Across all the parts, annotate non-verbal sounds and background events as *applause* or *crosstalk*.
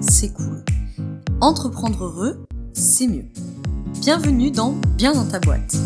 C'est cool. Entreprendre heureux, c'est mieux. Bienvenue dans Bien dans ta boîte.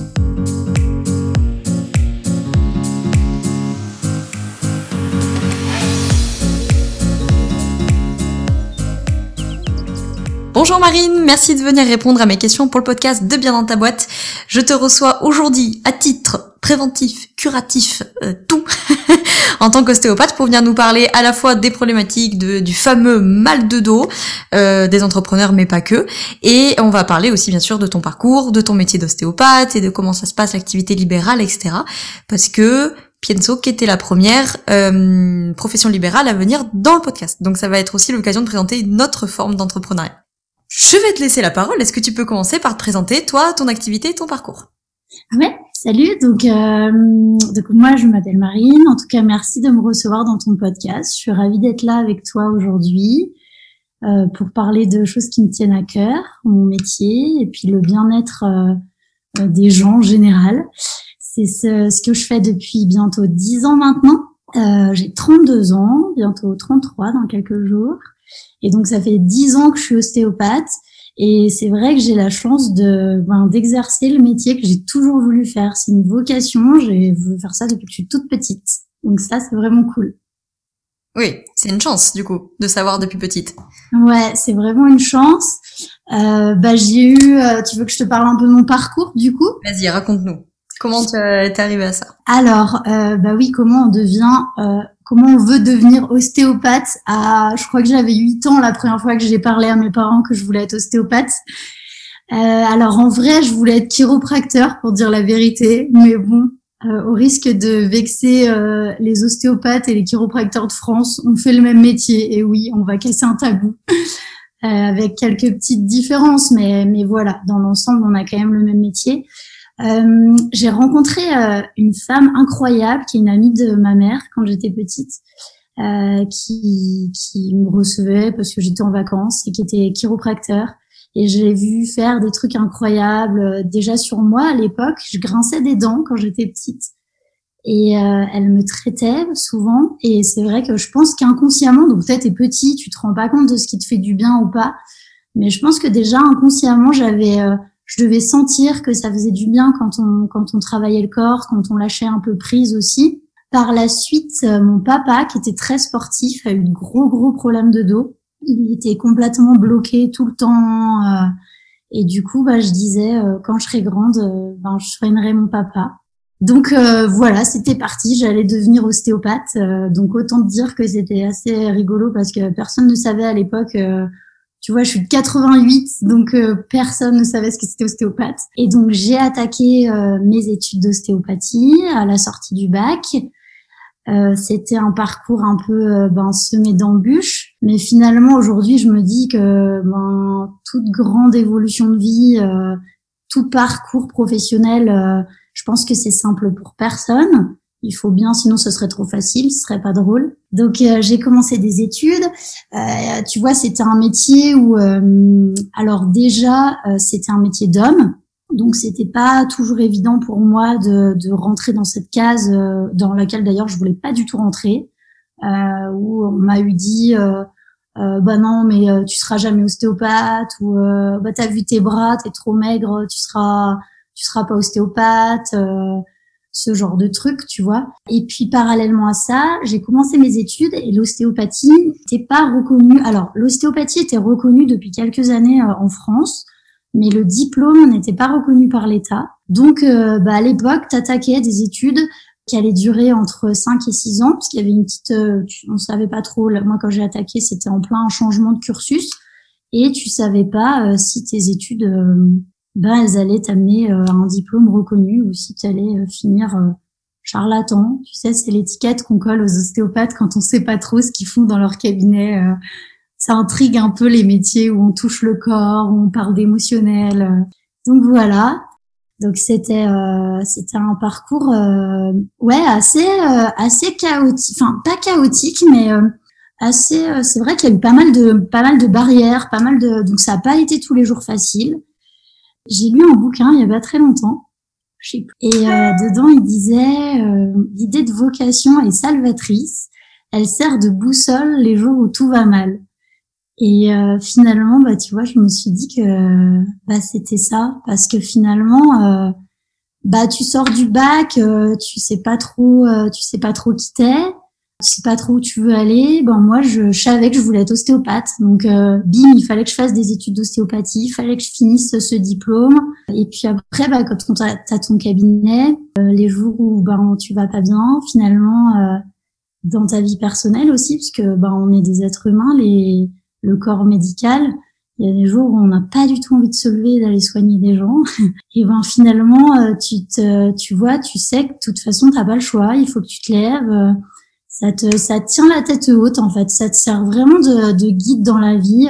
Bonjour Marine, merci de venir répondre à mes questions pour le podcast de Bien dans ta boîte. Je te reçois aujourd'hui à titre préventif, curatif, euh, tout, *laughs* en tant qu'ostéopathe pour venir nous parler à la fois des problématiques du fameux mal de dos euh, des entrepreneurs, mais pas que. Et on va parler aussi bien sûr de ton parcours, de ton métier d'ostéopathe et de comment ça se passe l'activité libérale, etc. Parce que Pienso qui était la première euh, profession libérale à venir dans le podcast. Donc ça va être aussi l'occasion de présenter une autre forme d'entrepreneuriat. Je vais te laisser la parole. Est-ce que tu peux commencer par te présenter, toi, ton activité ton parcours? Ouais, salut. Donc, euh, donc moi, je m'appelle Marine. En tout cas, merci de me recevoir dans ton podcast. Je suis ravie d'être là avec toi aujourd'hui euh, pour parler de choses qui me tiennent à cœur, mon métier et puis le bien-être euh, des gens en général. C'est ce, ce, que je fais depuis bientôt 10 ans maintenant. Euh, J'ai 32 ans, bientôt 33 dans quelques jours. Et donc, ça fait dix ans que je suis ostéopathe. Et c'est vrai que j'ai la chance de ben, d'exercer le métier que j'ai toujours voulu faire. C'est une vocation. J'ai voulu faire ça depuis que je suis toute petite. Donc ça, c'est vraiment cool. Oui, c'est une chance du coup de savoir depuis petite. Ouais, c'est vraiment une chance. Euh, bah j'ai eu. Euh, tu veux que je te parle un peu de mon parcours du coup? Vas-y, raconte-nous. Comment tu es arrivé à ça? Alors, euh, bah oui, comment on devient euh, comment on veut devenir ostéopathe à, je crois que j'avais 8 ans la première fois que j'ai parlé à mes parents que je voulais être ostéopathe. Euh, alors en vrai, je voulais être chiropracteur pour dire la vérité, mais bon, euh, au risque de vexer euh, les ostéopathes et les chiropracteurs de France, on fait le même métier et oui, on va casser un tabou *laughs* euh, avec quelques petites différences, mais mais voilà, dans l'ensemble, on a quand même le même métier. Euh, j'ai rencontré euh, une femme incroyable qui est une amie de ma mère quand j'étais petite, euh, qui, qui me recevait parce que j'étais en vacances et qui était chiropracteur. Et je l'ai vu faire des trucs incroyables euh, déjà sur moi à l'époque. Je grinçais des dents quand j'étais petite. Et elle me traitait souvent. Et c'est vrai que je pense qu'inconsciemment, donc peut-être t'es petit, tu te rends pas compte de ce qui te fait du bien ou pas. Mais je pense que déjà inconsciemment, j'avais je devais sentir que ça faisait du bien quand on, quand on travaillait le corps, quand on lâchait un peu prise aussi. Par la suite, euh, mon papa, qui était très sportif, a eu de gros, gros problèmes de dos. Il était complètement bloqué tout le temps. Euh, et du coup, bah, je disais, euh, quand je serai grande, ben, je soignerai mon papa. Donc voilà, c'était parti. J'allais devenir ostéopathe. donc autant dire que c'était assez rigolo parce que personne ne savait à l'époque tu vois, je suis de 88, donc euh, personne ne savait ce que c'était ostéopathe. Et donc j'ai attaqué euh, mes études d'ostéopathie à la sortie du bac. Euh, c'était un parcours un peu ben, semé d'embûches, mais finalement aujourd'hui je me dis que ben, toute grande évolution de vie, tout parcours professionnel, je pense que c'est simple pour personne. Il faut bien, sinon ce serait trop facile, ce serait pas drôle. Donc euh, j'ai commencé des études. Euh, tu vois, c'était un métier où, euh, alors déjà, euh, c'était un métier d'homme, donc c'était pas toujours évident pour moi de, de rentrer dans cette case dans laquelle d'ailleurs je voulais pas du tout rentrer, où on m'a eu dit. bah non, mais tu seras jamais ostéopathe ou bah t'as vu tes bras, t'es trop maigre, tu seras, tu seras pas ostéopathe ce genre de truc, tu vois. Et puis parallèlement à ça, j'ai commencé mes études et l'ostéopathie n'était pas reconnue. Alors l'ostéopathie était reconnue depuis quelques années euh, en France, mais le diplôme n'était pas reconnu par l'État. Donc euh, bah, à l'époque, t'attaquais des études qui allaient durer entre 5 et 6 ans, parce qu'il y avait une petite, euh, on savait pas trop. Moi quand j'ai attaqué, c'était en plein changement de cursus et tu savais pas si tes études ben elles allaient t'amener euh, un diplôme reconnu ou si tu allais euh, finir euh, charlatan. Tu sais, c'est l'étiquette qu'on colle aux ostéopathes quand on sait pas trop ce qu'ils font dans leur cabinet. ça intrigue un peu les métiers où on touche le corps, où on parle d'émotionnel. Donc voilà. Donc c'était c'était un parcours ouais assez assez chaotique, enfin pas chaotique mais assez. c'est vrai qu'il y a eu pas mal de pas mal de barrières, pas mal de donc ça a pas été tous les jours facile. J'ai lu un bouquin il y a pas très longtemps. Et euh, dedans, il disait euh, l'idée de vocation est salvatrice. Elle sert de boussole les jours où tout va mal. Et euh, finalement, bah tu vois, je me suis dit que bah c'était ça, parce que finalement, euh, bah tu sors du bac, euh, tu sais pas trop, tu sais pas trop qui t'es, sais pas trop où tu veux aller. Bon, moi, je, savais que je voulais être ostéopathe, donc bim, il fallait que je fasse des études d'ostéopathie, il fallait que je finisse ce diplôme. Et puis après, bah quand tu as ton cabinet, les jours où bah tu vas pas bien, finalement dans ta vie personnelle aussi, puisque ben on est des êtres humains, les, le corps médical. Il y a des jours où on n'a pas du tout envie de se lever d'aller soigner des gens. *laughs* Et ben finalement, euh, tu te, tu vois, tu sais que de toute façon t'as pas le choix. Il faut que tu te lèves. Ça te, ça tient la tête haute en fait. Ça te sert vraiment de, de guide dans la vie.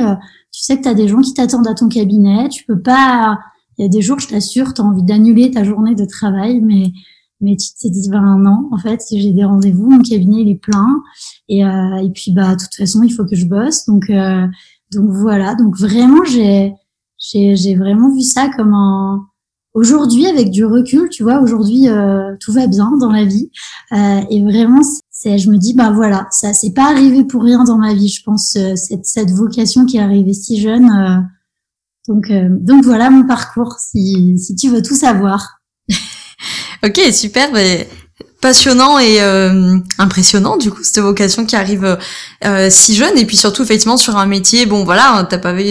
Tu sais que t'as des gens qui t'attendent à ton cabinet. Tu peux pas. Il y a des jours, je t'assure, t'as envie d'annuler ta journée de travail, mais mais tu t'es dit ben non en fait j'ai des rendez-vous mon cabinet il est plein et euh, et puis bah de toute façon il faut que je bosse donc euh, donc voilà donc vraiment j'ai j'ai j'ai vraiment vu ça comme un aujourd'hui avec du recul tu vois aujourd'hui euh, tout va bien dans la vie euh, et vraiment c'est je me dis bah voilà ça c'est pas arrivé pour rien dans ma vie je pense euh, cette cette vocation qui est arrivée si jeune donc donc voilà mon parcours si si tu veux tout savoir Ok, super. Passionnant et euh, impressionnant du coup cette vocation qui arrive euh, si jeune. Et puis surtout effectivement sur un métier bon voilà t'as pas vu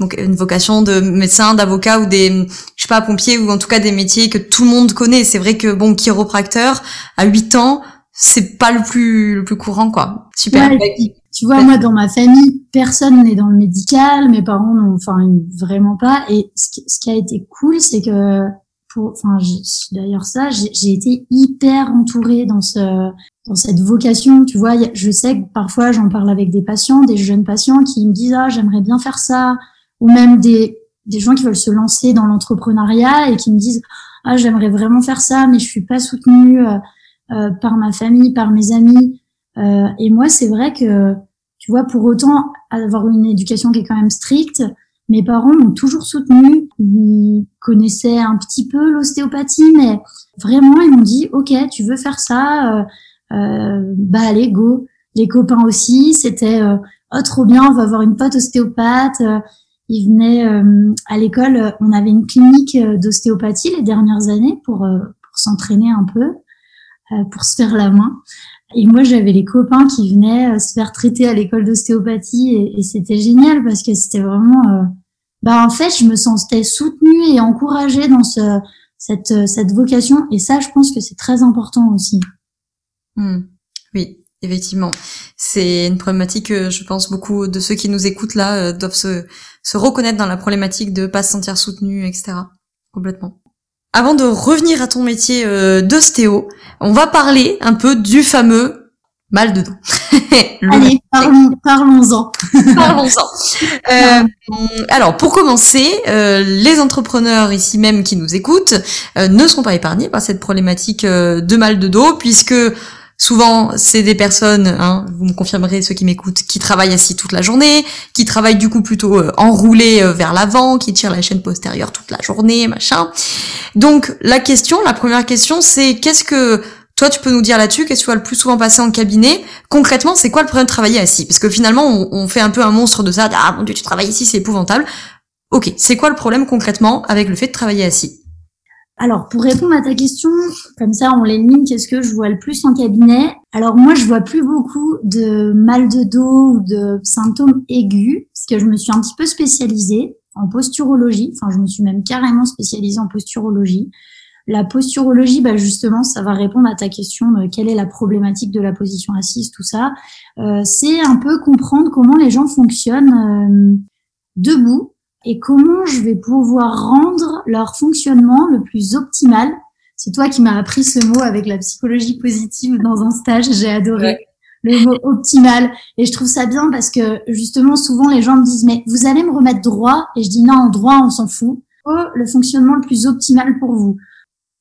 donc une vocation de médecin d'avocat ou des je sais pas pompier ou en tout cas des métiers que tout le monde connaît. C'est vrai que bon chiropracteur à 8 ans c'est pas le plus le plus courant quoi. Super. Tu vois moi dans ma famille personne n'est dans le médical. Mes parents n'ont enfin vraiment pas. Et ce qui, ce qui a été cool c'est que d'ailleurs ça, j'ai été hyper entourée dans ce, dans cette vocation. Tu vois, je sais que parfois j'en parle avec des patients, des jeunes patients qui me disent ah j'aimerais bien faire ça, ou même des des gens qui veulent se lancer dans l'entrepreneuriat et qui me disent ah j'aimerais vraiment faire ça, mais je suis pas soutenue euh, euh, par ma famille, par mes amis. Euh, et moi, c'est vrai que tu vois, pour autant avoir une éducation qui est quand même stricte, mes parents m'ont toujours soutenu. Ils connaissaient un petit peu l'ostéopathie, mais vraiment, ils m'ont dit, OK, tu veux faire ça, euh, euh, bah allez, go. Les copains aussi, c'était, euh, oh trop bien, on va avoir une pote ostéopathe. Ils venaient à l'école, on avait une clinique d'ostéopathie les dernières années pour, pour s'entraîner un peu, pour se faire la main. Et moi, j'avais les copains qui venaient euh, se faire traiter à l'école d'ostéopathie et, et c'était génial parce que c'était vraiment, euh, bah en fait, je me sentais soutenue et encouragée dans ce, cette, euh, cette vocation. Et ça, je pense que c'est très important aussi. Hmm. Oui, effectivement. C'est une problématique que je pense beaucoup de ceux qui nous écoutent là doivent se, se reconnaître dans la problématique de pas se sentir soutenu, etc. Complètement. Avant de revenir à ton métier euh, d'ostéo, on va parler un peu du fameux mal de dos. *laughs* Allez, parlons-en. *laughs* Parlons-en. Euh, alors, pour commencer, euh, les entrepreneurs ici même qui nous écoutent ne seront pas épargnés par cette problématique de mal de dos, puisque Souvent, c'est des personnes, hein, vous me confirmerez ceux qui m'écoutent, qui travaillent assis toute la journée, qui travaillent du coup plutôt euh, enroulés euh, vers l'avant, qui tirent la chaîne postérieure toute la journée, machin. Donc la question, la première question, c'est qu'est-ce que toi tu peux nous dire là-dessus Qu'est-ce que tu vas le plus souvent passer en cabinet? Concrètement, c'est quoi le problème de travailler assis? Parce que finalement, on, on, fait un peu un monstre de ça. Ah mon dieu, tu travailles ici, c'est épouvantable. Ok, c'est quoi le problème concrètement avec le fait de travailler assis? Alors, pour répondre à ta question, comme ça, on l'élimine, qu'est-ce que je vois le plus en cabinet? Alors, moi, je vois plus beaucoup de mal de dos ou de symptômes aigus, parce que je me suis un petit peu spécialisée en posturologie. Enfin, je me suis même carrément spécialisée en posturologie. La posturologie, bah justement, ça va répondre à ta question de quelle est la problématique de la position assise, tout ça. Euh, c'est un peu comprendre comment les gens fonctionnent euh, debout et comment je vais pouvoir rendre leur fonctionnement le plus optimal? C'est toi qui m'as appris ce mot avec la psychologie positive dans un stage, j'ai adoré. Le mot optimal. Et je trouve ça bien parce que justement, souvent les gens me disent, mais vous allez me remettre droit? Et je dis, non, droit, on s'en fout. Oh, le fonctionnement le plus optimal pour vous?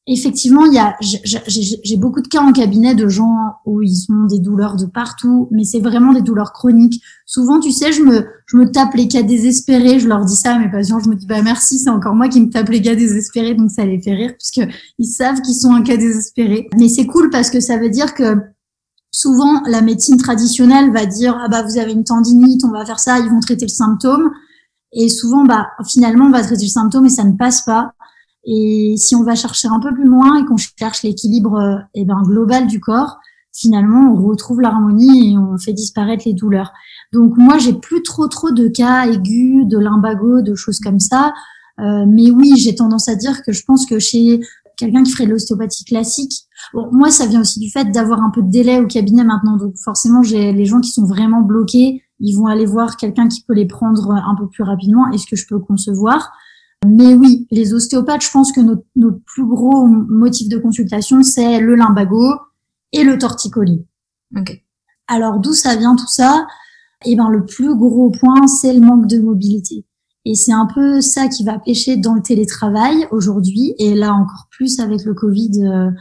Effectivement, il y a, j'ai beaucoup de cas en cabinet de gens où ils ont des douleurs de partout, mais c'est vraiment des douleurs chroniques. Souvent, tu sais, je me, je me tape les cas désespérés, je leur dis ça à mes patients, je me dis bah merci, c'est encore moi qui me tape les cas désespérés, donc ça les fait rire puisque ils savent qu'ils sont un cas désespéré. Mais c'est cool parce que ça veut dire que souvent la médecine traditionnelle va dire ah bah vous avez une tendinite, on va faire ça, ils vont traiter le symptôme. Et souvent, bah finalement, on va traiter le symptôme et ça ne passe pas. Et si on va chercher un peu plus loin et qu'on cherche l'équilibre euh, eh ben, global du corps, finalement, on retrouve l'harmonie et on fait disparaître les douleurs. Donc moi, j'ai plus trop trop de cas aigus, de limbago, de choses comme ça. Euh, mais oui, j'ai tendance à dire que je pense que chez quelqu'un qui ferait de l'ostéopathie classique, bon, moi, ça vient aussi du fait d'avoir un peu de délai au cabinet maintenant. Donc forcément, j'ai les gens qui sont vraiment bloqués, ils vont aller voir quelqu'un qui peut les prendre un peu plus rapidement. Est-ce que je peux concevoir? Mais oui, les ostéopathes, je pense que notre, notre plus gros motif de consultation, c'est le limbago et le torticolis. Okay. Alors d'où ça vient tout ça? Eh ben le plus gros point, c'est le manque de mobilité. Et c'est un peu ça qui va pêcher dans le télétravail aujourd'hui, et là encore plus avec le Covid, euh,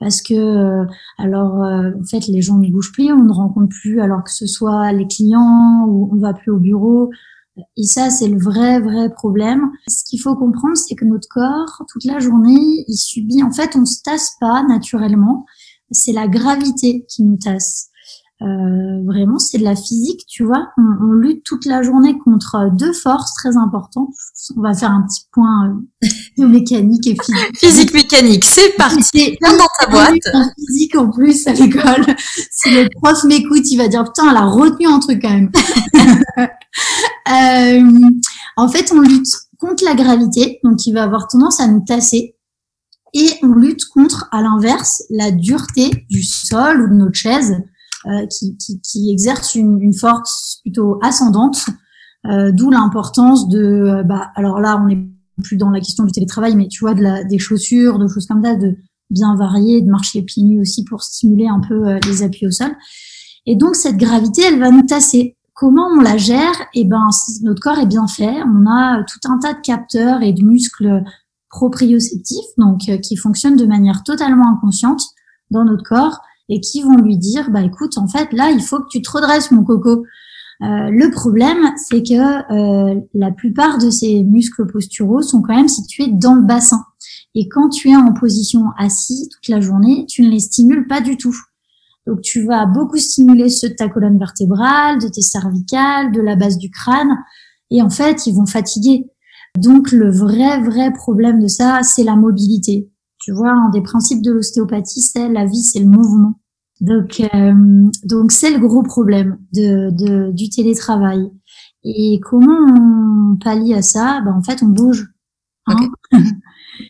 parce que euh, alors euh, en fait les gens ne bougent plus, on ne rencontre plus, alors que ce soit les clients ou on va plus au bureau, et ça, c'est le vrai, vrai problème. Ce qu'il faut comprendre, c'est que notre corps, toute la journée, il subit, en fait, on se tasse pas naturellement. C'est la gravité qui nous tasse. Euh, vraiment, c'est de la physique, tu vois. On, lutte toute la journée contre deux forces très importantes. On va faire un petit point euh, *laughs* mécanique et physique. physique mécanique, c'est parti. Viens dans ta boîte. En physique en plus à l'école. *laughs* Si le prof m'écoute, il va dire putain, elle a retenu un truc quand même. *laughs* euh, en fait, on lutte contre la gravité, donc il va avoir tendance à nous tasser. Et on lutte contre, à l'inverse, la dureté du sol ou de notre chaise euh, qui, qui, qui, exerce une, une, force plutôt ascendante, euh, d'où l'importance de, euh, bah, alors là, on n'est plus dans la question du télétravail, mais tu vois, de la, des chaussures, de choses comme ça, de bien varier, de marcher pieds nus aussi pour stimuler un peu les appuis au sol. Et donc cette gravité, elle va nous tasser. Comment on la gère? Eh ben, notre corps est bien fait. On a tout un tas de capteurs et de muscles proprioceptifs, donc qui fonctionnent de manière totalement inconsciente dans notre corps et qui vont lui dire bah écoute en fait là il faut que tu te redresses mon coco. Euh, le problème c'est que euh, la plupart de ces muscles posturaux sont quand même situés dans le bassin et quand tu es en position assis toute la journée tu ne les stimules pas du tout. Donc tu vas beaucoup stimuler ceux de ta colonne vertébrale, de tes cervicales, de la base du crâne et en fait ils vont fatiguer. Donc le vrai vrai problème de ça c'est la mobilité. Tu vois, un des principes de l'ostéopathie, c'est la vie, c'est le mouvement. Donc, euh, donc c'est le gros problème de, de, du télétravail. Et comment on pallie à ça? Ben en fait, on bouge. Hein *laughs*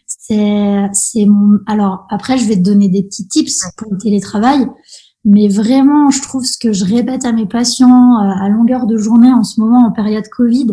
c'est, c'est mon. Alors après, je vais te donner des petits tips pour le télétravail, mais vraiment, je trouve ce que je répète à mes patients euh, à longueur de journée en ce moment en période Covid,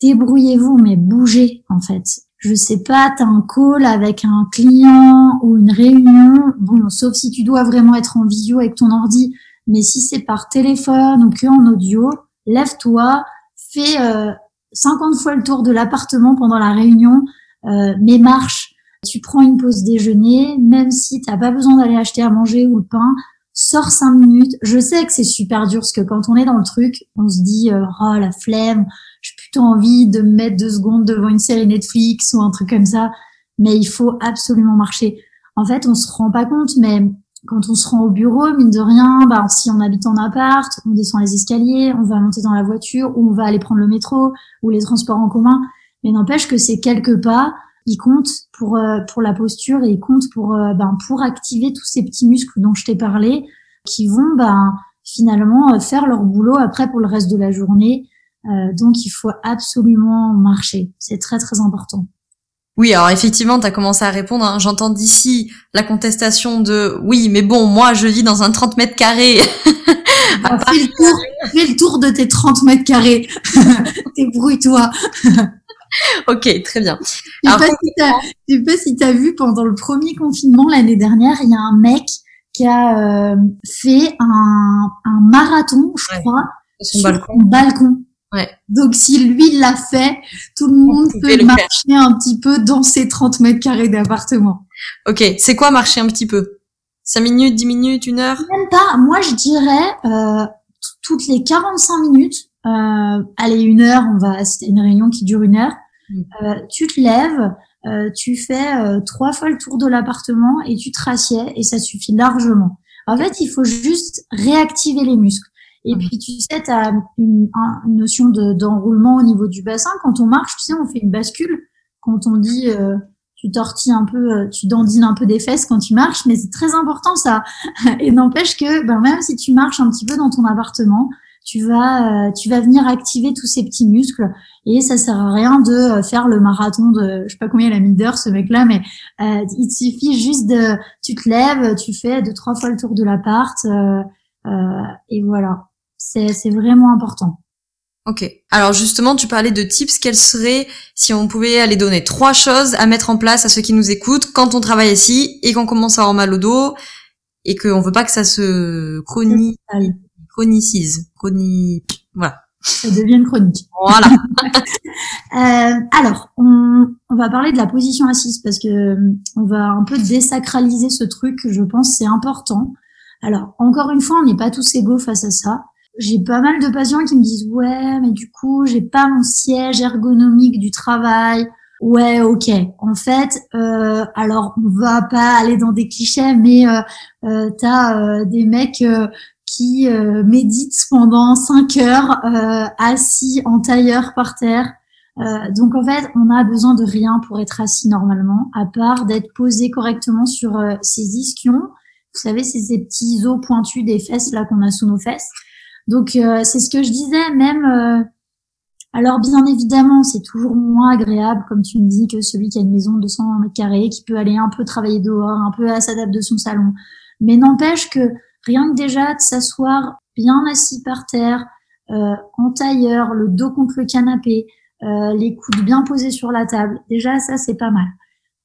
débrouillez-vous, mais bougez en fait je sais pas, tu as un call avec un client ou une réunion, bon, sauf si tu dois vraiment être en visio avec ton ordi, mais si c'est par téléphone ou que en audio, lève-toi, fais euh, 50 fois le tour de l'appartement pendant la réunion, euh, mais marche. Tu prends une pause déjeuner, même si t'as pas besoin d'aller acheter à manger ou le pain, sors cinq minutes. Je sais que c'est super dur parce que quand on est dans le truc, on se dit euh, oh la flemme, j'ai plutôt envie de me mettre deux secondes devant une série Netflix ou un truc comme ça, mais il faut absolument marcher. En fait, on se rend pas compte, mais quand on se rend au bureau, mine de rien, bah, si on habite en appart, on descend les escaliers, on va monter dans la voiture, ou on va aller prendre le métro, ou les transports en commun. Mais n'empêche que ces quelques pas, ils comptent pour euh, pour la posture et ils comptent pour euh, ben, pour activer tous ces petits muscles dont je t'ai parlé, qui vont ben finalement euh, faire leur boulot après pour le reste de la journée. donc il faut absolument marcher, c'est très très important. Oui, alors effectivement, tu as commencé à répondre. Hein. J'entends d'ici la contestation de oui, mais bon, moi je vis dans un 30 mètres carrés. *laughs* Bah, fais, le tour, fais le tour de tes 30 mètres carrés. *laughs* Débrouille-toi. *laughs* *laughs* ok, très bien. Je sais, pas si sais pas si tu as vu pendant le premier confinement l'année dernière, il y a un mec qui a euh, fait un, un, marathon, je crois, sur son balcon. Ouais. Donc si lui l'a fait, tout le monde peut marcher un petit peu dans ses 30 mètres carrés d'appartement. Ok, c'est quoi marcher un petit peu? 5 minutes, 10 minutes, une heure? Même pas, moi je dirais euh, toutes les 45 minutes, euh, allez une heure, on va, c'était une réunion qui dure une heure. Euh, tu te lèves, euh, tu fais euh, trois fois le tour de l'appartement et tu te rassieds et ça suffit largement. En fait, il faut juste réactiver les muscles. Et puis, tu sais, tu as une, une, notion d'enroulement au niveau du bassin. Quand on marche, tu sais, on fait une bascule. Quand on dit, euh, tu tortilles un peu, euh, tu dandines un peu des fesses quand tu marches, mais c'est très important ça. *laughs* Et n'empêche que, ben, même si tu marches un petit peu dans ton appartement, tu vas, euh, tu vas venir activer tous ces petits muscles. Et ça sert à rien de faire le marathon de, je sais pas combien il a mis d'heures ce mec-là, mais euh, il suffit juste de, tu te lèves, tu fais deux trois fois le tour de l'appart, et voilà c'est vraiment important. Ok. Alors justement, tu parlais de tips. Quels seraient, si on pouvait aller donner trois choses à mettre en place à ceux qui nous écoutent quand on travaille ici et qu'on commence à avoir mal au dos et qu'on veut pas que ça se chronicise, chronicise, chroni... voilà. Ça devienne chronique. Voilà. *laughs* euh, alors, on, on, va parler de la position assise parce que euh, on va un peu désacraliser ce truc. Je pense c'est important. Alors, encore une fois, on n'est pas tous égaux face à ça j'ai pas mal de patients qui me disent ouais mais du coup j'ai pas mon siège ergonomique du travail ouais ok en fait euh, alors on va pas aller dans des clichés mais euh, euh, t'as euh, des mecs euh, qui euh, méditent pendant cinq heures assis en tailleur par terre donc en fait on a besoin de rien pour être assis normalement à part d'être posé correctement sur ces ischions vous savez c'est ces petits os pointus des fesses là qu'on a sous nos fesses donc euh, c'est ce que je disais, même. Euh, alors bien évidemment, c'est toujours moins agréable, comme tu me dis, que celui qui a une maison de 200 mètres carrés, qui peut aller un peu travailler dehors, un peu à sa table de son salon. Mais n'empêche que rien que déjà de s'asseoir bien assis par terre, euh, en tailleur, le dos contre le canapé, euh, les coudes bien posés sur la table, déjà ça c'est pas mal.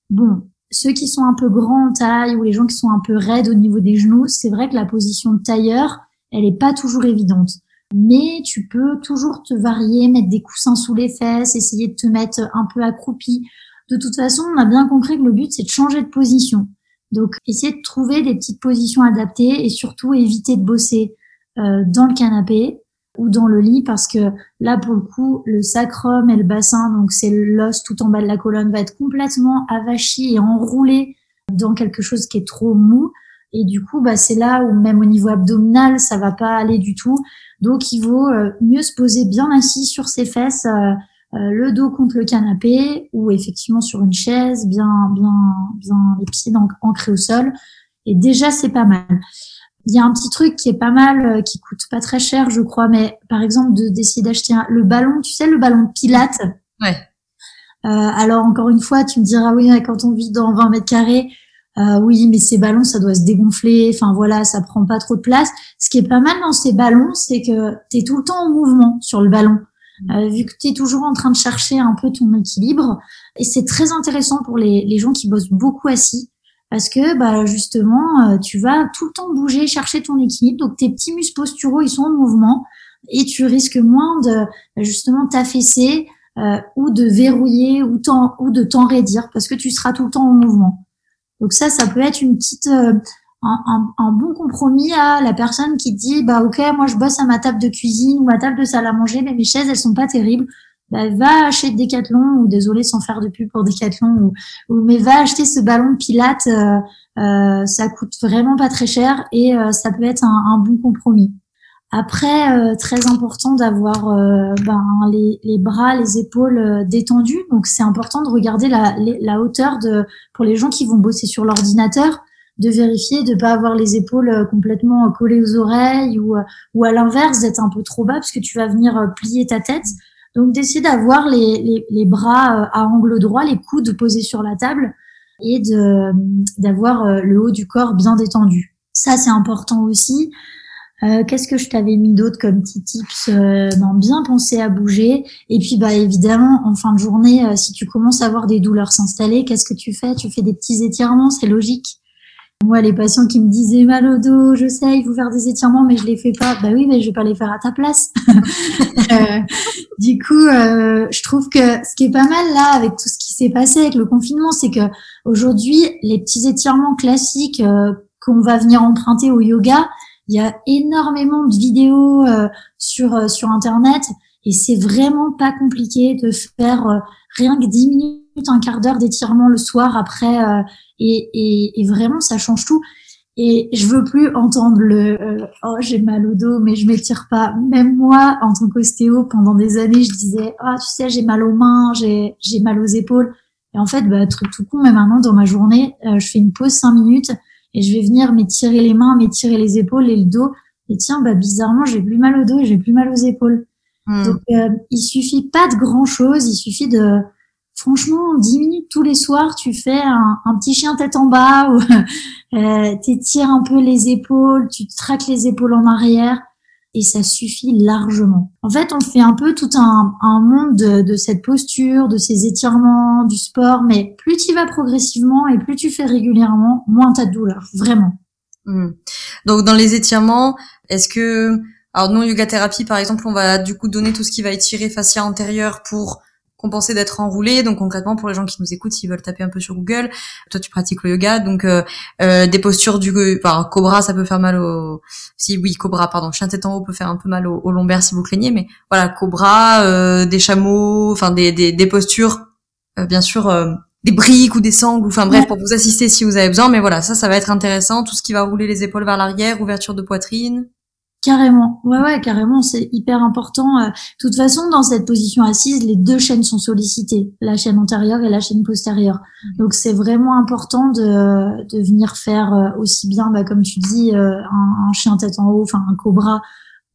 Bon, ceux qui sont un peu grands en taille ou les gens qui sont un peu raides au niveau des genoux, c'est vrai que la position de tailleur, elle est pas toujours évidente. Mais tu peux toujours te varier, mettre des coussins sous les fesses, essayer de te mettre un peu accroupi. De toute façon, on a bien compris que le but, c'est de changer de position. Donc, essayer de trouver des petites positions adaptées et surtout éviter de bosser euh, dans le canapé ou dans le lit parce que là, pour le coup, le sacrum et le bassin, donc c'est l'os tout en bas de la colonne, va être complètement avachi et enroulé dans quelque chose qui est trop mou. Et du coup, bah, c'est là où même au niveau abdominal, ça va pas aller du tout. Donc, il vaut euh, mieux se poser bien assis sur ses fesses, euh, euh, le dos contre le canapé ou effectivement sur une chaise, bien, bien, bien les pieds ancrés au sol. Et déjà, c'est pas mal. Il y a un petit truc qui est pas mal, qui coûte pas très cher, je crois, mais par exemple, de d'essayer d'acheter le ballon, tu sais, le ballon de pilates. Ouais. alors encore une fois, tu me diras oui, quand on vit dans 20 mètres carrés, euh, oui, mais ces ballons, ça doit se dégonfler. Enfin voilà, ça prend pas trop de place. Ce qui est pas mal dans ces ballons, c'est que tu es tout le temps en mouvement sur le ballon. Euh, vu que tu es toujours en train de chercher un peu ton équilibre. Et c'est très intéressant pour les, les, gens qui bossent beaucoup assis. Parce que bah, justement, euh, tu vas tout le temps bouger, chercher ton équilibre. Donc tes petits muscles posturaux, ils sont en mouvement. Et tu risques moins de justement t'affaisser euh, ou de verrouiller ou, ou de t'enraidir parce que tu seras tout le temps en mouvement. Donc ça, ça peut être une petite, un, un, bon compromis à la personne qui dit, bah ok, moi je bosse à ma table de cuisine ou ma table de salle à manger, mais mes chaises elles sont pas terribles. Bah, va acheter Decathlon ou désolé sans faire de pub pour Decathlon ou, ou mais va acheter ce ballon de Pilates, euh, euh, ça coûte vraiment pas très cher et euh, ça peut être un, un bon compromis. Après, euh, très important d'avoir euh, ben, les, les, bras, les épaules euh, détendus. Donc, c'est important de regarder la, la, hauteur de pour les gens qui vont bosser sur l'ordinateur, de vérifier de pas avoir les épaules complètement collées aux oreilles ou, ou à l'inverse d'être un peu trop bas parce que tu vas venir plier ta tête. Donc, d'essayer d'avoir les, les, les, bras à angle droit, les coudes posés sur la table et de d'avoir le haut du corps bien détendu. Ça, c'est important aussi. Euh, qu'est-ce que je t'avais mis d'autre comme petits tips euh, ben, Bien penser à bouger. Et puis, bah évidemment, en fin de journée, euh, si tu commences à avoir des douleurs s'installer, qu'est-ce que tu fais? Tu fais des petits étirements, c'est logique. Moi, les patients qui me disaient mal au dos, je sais, il faut faire des étirements, mais je les fais pas. Bah oui, mais je vais pas les faire à ta place. *laughs* du coup, je trouve que ce qui est pas mal là, avec tout ce qui s'est passé avec le confinement, c'est que aujourd'hui, les petits étirements classiques qu'on va venir emprunter au yoga, il y a énormément de vidéos euh, sur euh, sur internet et c'est vraiment pas compliqué de faire euh, rien que 10 minutes, un quart d'heure d'étirement le soir après et, et, et, vraiment ça change tout. Et je veux plus entendre le euh, oh j'ai mal au dos mais je m'étire pas. Même moi en tant qu'ostéo pendant des années je disais ah tu sais j'ai mal aux mains j'ai j'ai mal aux épaules. Et en fait bah truc tout con mais maintenant dans ma journée euh, je fais une pause cinq minutes et je vais venir m'étirer les mains m'étirer les épaules et le dos et tiens bah bizarrement j'ai plus mal au dos et j'ai plus mal aux épaules. Hmm. Donc euh, il suffit pas de grand chose il suffit de franchement, 10 minutes tous les soirs, tu fais un, petit chien tête en bas, ou *laughs* euh, t'étires un peu les épaules, tu traques les épaules en arrière, et ça suffit largement. En fait, on fait un peu tout un, monde de, cette posture, de ces étirements, du sport, mais plus tu vas progressivement et plus tu fais régulièrement, moins t'as de douleur, vraiment. Hmm. Donc dans les étirements, est-ce que alors non yoga thérapie par exemple, on va du coup donner tout ce qui va étirer fascia antérieure pour compenser d'être enroulé. Donc concrètement, pour les gens qui nous écoutent, s'ils veulent taper un peu sur Google, toi tu pratiques le yoga, donc euh, euh, des postures du, enfin cobra, ça peut faire mal au, si oui cobra, pardon, chien tête en haut peut faire un peu mal au, lombaire si vous craignez, mais voilà cobra, euh, des chameaux, enfin des, des, des postures, bien sûr. des briques ou des sangles, enfin bref, pour vous assister si vous avez besoin, mais voilà, ça, ça va être intéressant, tout ce qui va rouler les épaules vers l'arrière, ouverture de poitrine. Carrément, ouais, ouais, carrément, c'est hyper important. Euh, de toute façon, dans cette position assise, les deux chaînes sont sollicitées, la chaîne antérieure et la chaîne postérieure. Mmh. Donc, c'est vraiment important de, de venir faire euh, aussi bien, bah, comme tu dis, euh, un, chien tête en haut, enfin un cobra,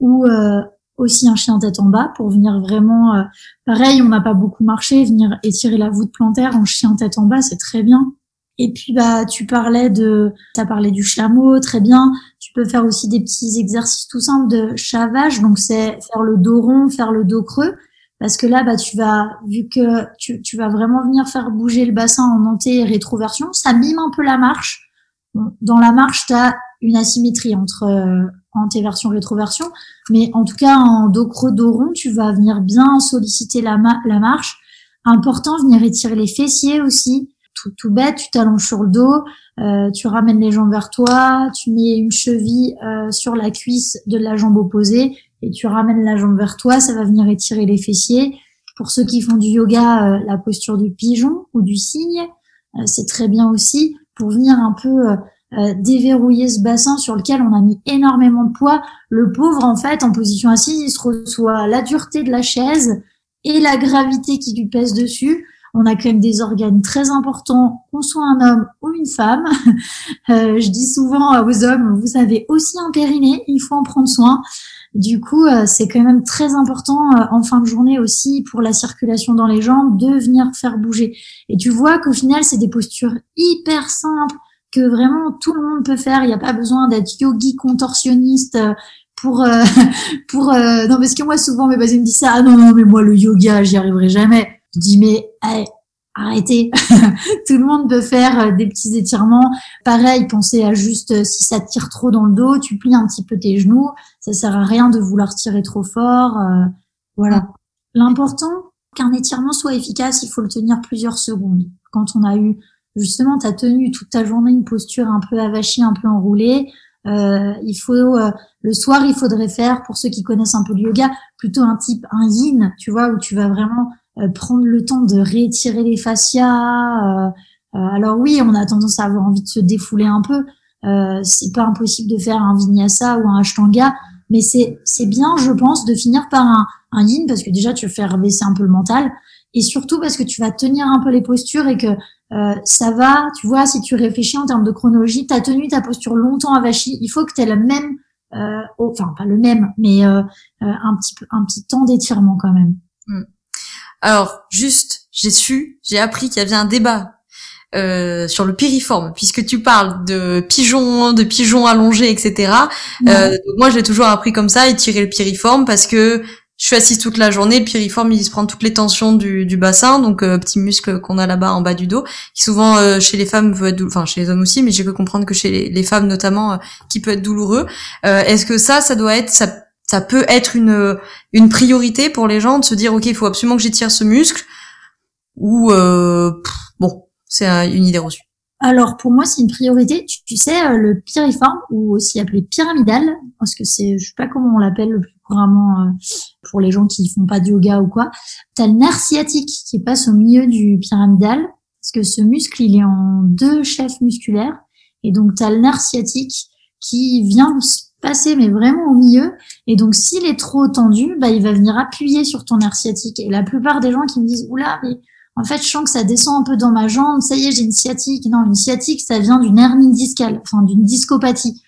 ou aussi un chien tête en bas pour venir vraiment, pareil, on n'a pas beaucoup marché, venir étirer la voûte plantaire en chien tête en bas, c'est très bien. Et puis bah tu parlais de tu parlé du chameau, très bien. Tu peux faire aussi des petits exercices tout simples de chavage, donc c'est faire le dos rond, faire le dos creux parce que là bah tu vas vu que tu, tu vas vraiment venir faire bouger le bassin en anté et rétroversion, ça mime un peu la marche. Dans la marche, tu as une asymétrie entre euh, antéversion rétroversion, mais en tout cas en dos creux dos rond, tu vas venir bien solliciter la, la marche. Important venir étirer les fessiers aussi tout, bête, tu t'allonges sur le dos, euh, tu ramènes les jambes vers toi, tu mets une cheville euh, sur la cuisse de la jambe opposée et tu ramènes la jambe vers toi, ça va venir étirer les fessiers. Pour ceux qui font du yoga, euh, la posture du pigeon ou du cygne, c'est très bien aussi pour venir un peu déverrouiller ce bassin sur lequel on a mis énormément de poids. Le pauvre, en fait, en position assise, il se reçoit la dureté de la chaise et la gravité qui lui pèse dessus on a quand même des organes très importants, qu'on soit un homme ou une femme. *laughs* Euh, je dis souvent aux hommes, vous avez aussi un périnée, il faut en prendre soin. Du coup, euh, c'est quand même très important euh, en fin de journée aussi pour la circulation dans les jambes de venir faire bouger. Et tu vois qu'au final, c'est des postures hyper simples que vraiment tout le monde peut faire. Il n'y a pas besoin d'être yogi contorsionniste pour *laughs* pour non parce que moi souvent mes basés me disent ça ah non non mais moi le yoga j'y arriverai jamais je dis mais arrêtez, *laughs* tout le monde peut faire euh, des petits étirements. Pareil, pensez à juste euh, si ça tire trop dans le dos, tu plies un petit peu tes genoux. Ça sert à rien de vouloir tirer trop fort. Euh, voilà. L'important qu'un étirement soit efficace, il faut le tenir plusieurs secondes. Quand on a eu justement, tu as tenu toute ta journée une posture un peu avachie, un peu enroulée. il faut le soir, il faudrait faire pour ceux qui connaissent un peu le yoga plutôt un type un yin, tu vois, où tu vas vraiment euh, prendre le temps de réétirer les fascias. Euh, euh, alors oui, on a tendance à avoir envie de se défouler un peu. c'est pas impossible de faire un vinyasa ou un ashtanga, mais c'est c'est bien, je pense, de finir par un, un yin parce que déjà tu vas faire baisser un peu le mental et surtout parce que tu vas tenir un peu les postures et que euh, ça va, tu vois, si tu réfléchis en termes de chronologie, tu as tenu ta posture longtemps avachie, il faut que tu aies le même, euh, enfin pas le même, mais euh, un petit un petit temps d'étirement quand même. Mm. Alors, juste, j'ai su, j'ai appris qu'il y avait un débat euh, sur le piriforme, puisque tu parles de pigeons, de pigeons allongés, etc. Euh, moi, j'ai toujours appris comme ça, et tirer le piriforme, parce que je suis assise toute la journée, le piriforme, il se prend toutes les tensions du, bassin, donc euh, petit muscle qu'on a là-bas en bas du dos, qui souvent euh, chez les femmes peut être, enfin chez les hommes aussi, mais j'ai pu comprendre que chez les, femmes notamment, qui peut être douloureux. Est-ce que ça, ça doit être, ça ça peut être une une priorité pour les gens de se dire ok il faut absolument que j'étire ce muscle ou euh, bon c'est une idée reçue. Alors pour moi c'est une priorité. Tu, sais euh, le piriforme ou aussi appelé pyramidal parce que c'est je sais pas comment on l'appelle le plus couramment euh, pour les gens qui font pas de yoga ou quoi. T'as le nerf sciatique qui passe au milieu du pyramidal parce que ce muscle il est en deux chefs musculaires Et donc, tu as le nerf sciatique qui vient mais vraiment au milieu. Et donc, s'il est trop tendu, bah, il va venir appuyer sur ton nerf sciatique. Et la plupart des gens qui me disent, oula, mais en fait, je sens que ça descend un peu dans ma jambe, ça y est, j'ai une sciatique. Non, une sciatique, ça vient d'une hernie discale, enfin d'une discopathie.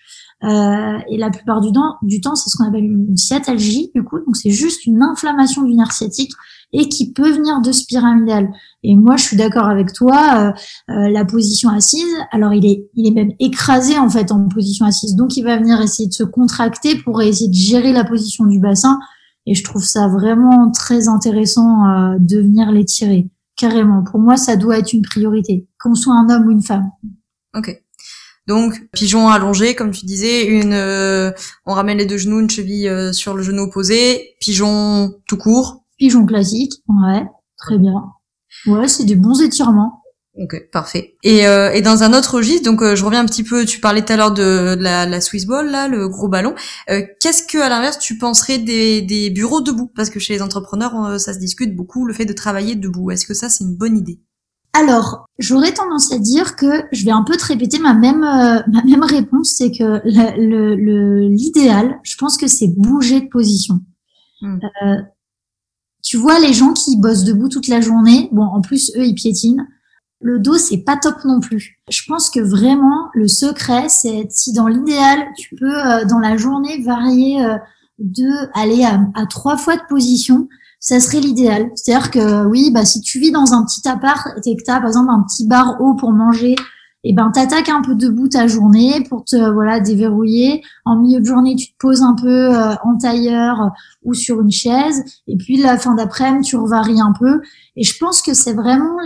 Euh, et la plupart du temps, du temps, c'est ce qu'on appelle une sciatalgie, du coup. Donc, c'est juste une inflammation du nerf sciatique et qui peut venir de ce pyramidal. Et moi, je suis d'accord avec toi. Euh, euh, la position assise, alors il est, il est même écrasé en fait en position assise. Donc, il va venir essayer de se contracter pour essayer de gérer la position du bassin. Et je trouve ça vraiment très intéressant euh, de venir l'étirer. Carrément. Pour moi, ça doit être une priorité, qu'on soit un homme ou une femme. Ok. Donc pigeon allongé, comme tu disais, une, euh, on ramène les deux genoux, une cheville sur le genou opposé, pigeon tout court. Pigeon classique, ouais, très bien. Ouais, c'est des bons étirements. Ok, parfait. Et, euh, et dans un autre registre, donc je reviens un petit peu, tu parlais tout à l'heure de, la, la, Swiss Ball, là, le gros ballon. Qu'est-ce que, à l'inverse, tu penserais des, des bureaux debout? Parce que chez les entrepreneurs, ça se discute beaucoup, le fait de travailler debout. Est-ce que ça, c'est une bonne idée? Alors, j'aurais tendance à dire que je vais un peu te répéter ma même euh, *laughs* ma même réponse, c'est que l'idéal, le, je pense que c'est bouger de position. Hmm. Euh, tu vois les gens qui bossent debout toute la journée, bon en plus eux ils piétinent. Le dos c'est pas top non plus. Je pense que vraiment le secret c'est si dans l'idéal tu peux euh, dans la journée varier de aller à, à trois fois de position ça serait l'idéal. C'est-à-dire que oui, bah si tu vis dans un petit appart et que tu as par exemple un petit bar haut pour manger, et eh ben t'attaques un peu debout ta journée pour te voilà déverrouiller. En milieu de journée, tu te poses un peu euh, en tailleur ou sur une chaise et puis la fin d'après-midi, tu revaries un peu et je pense que c'est vraiment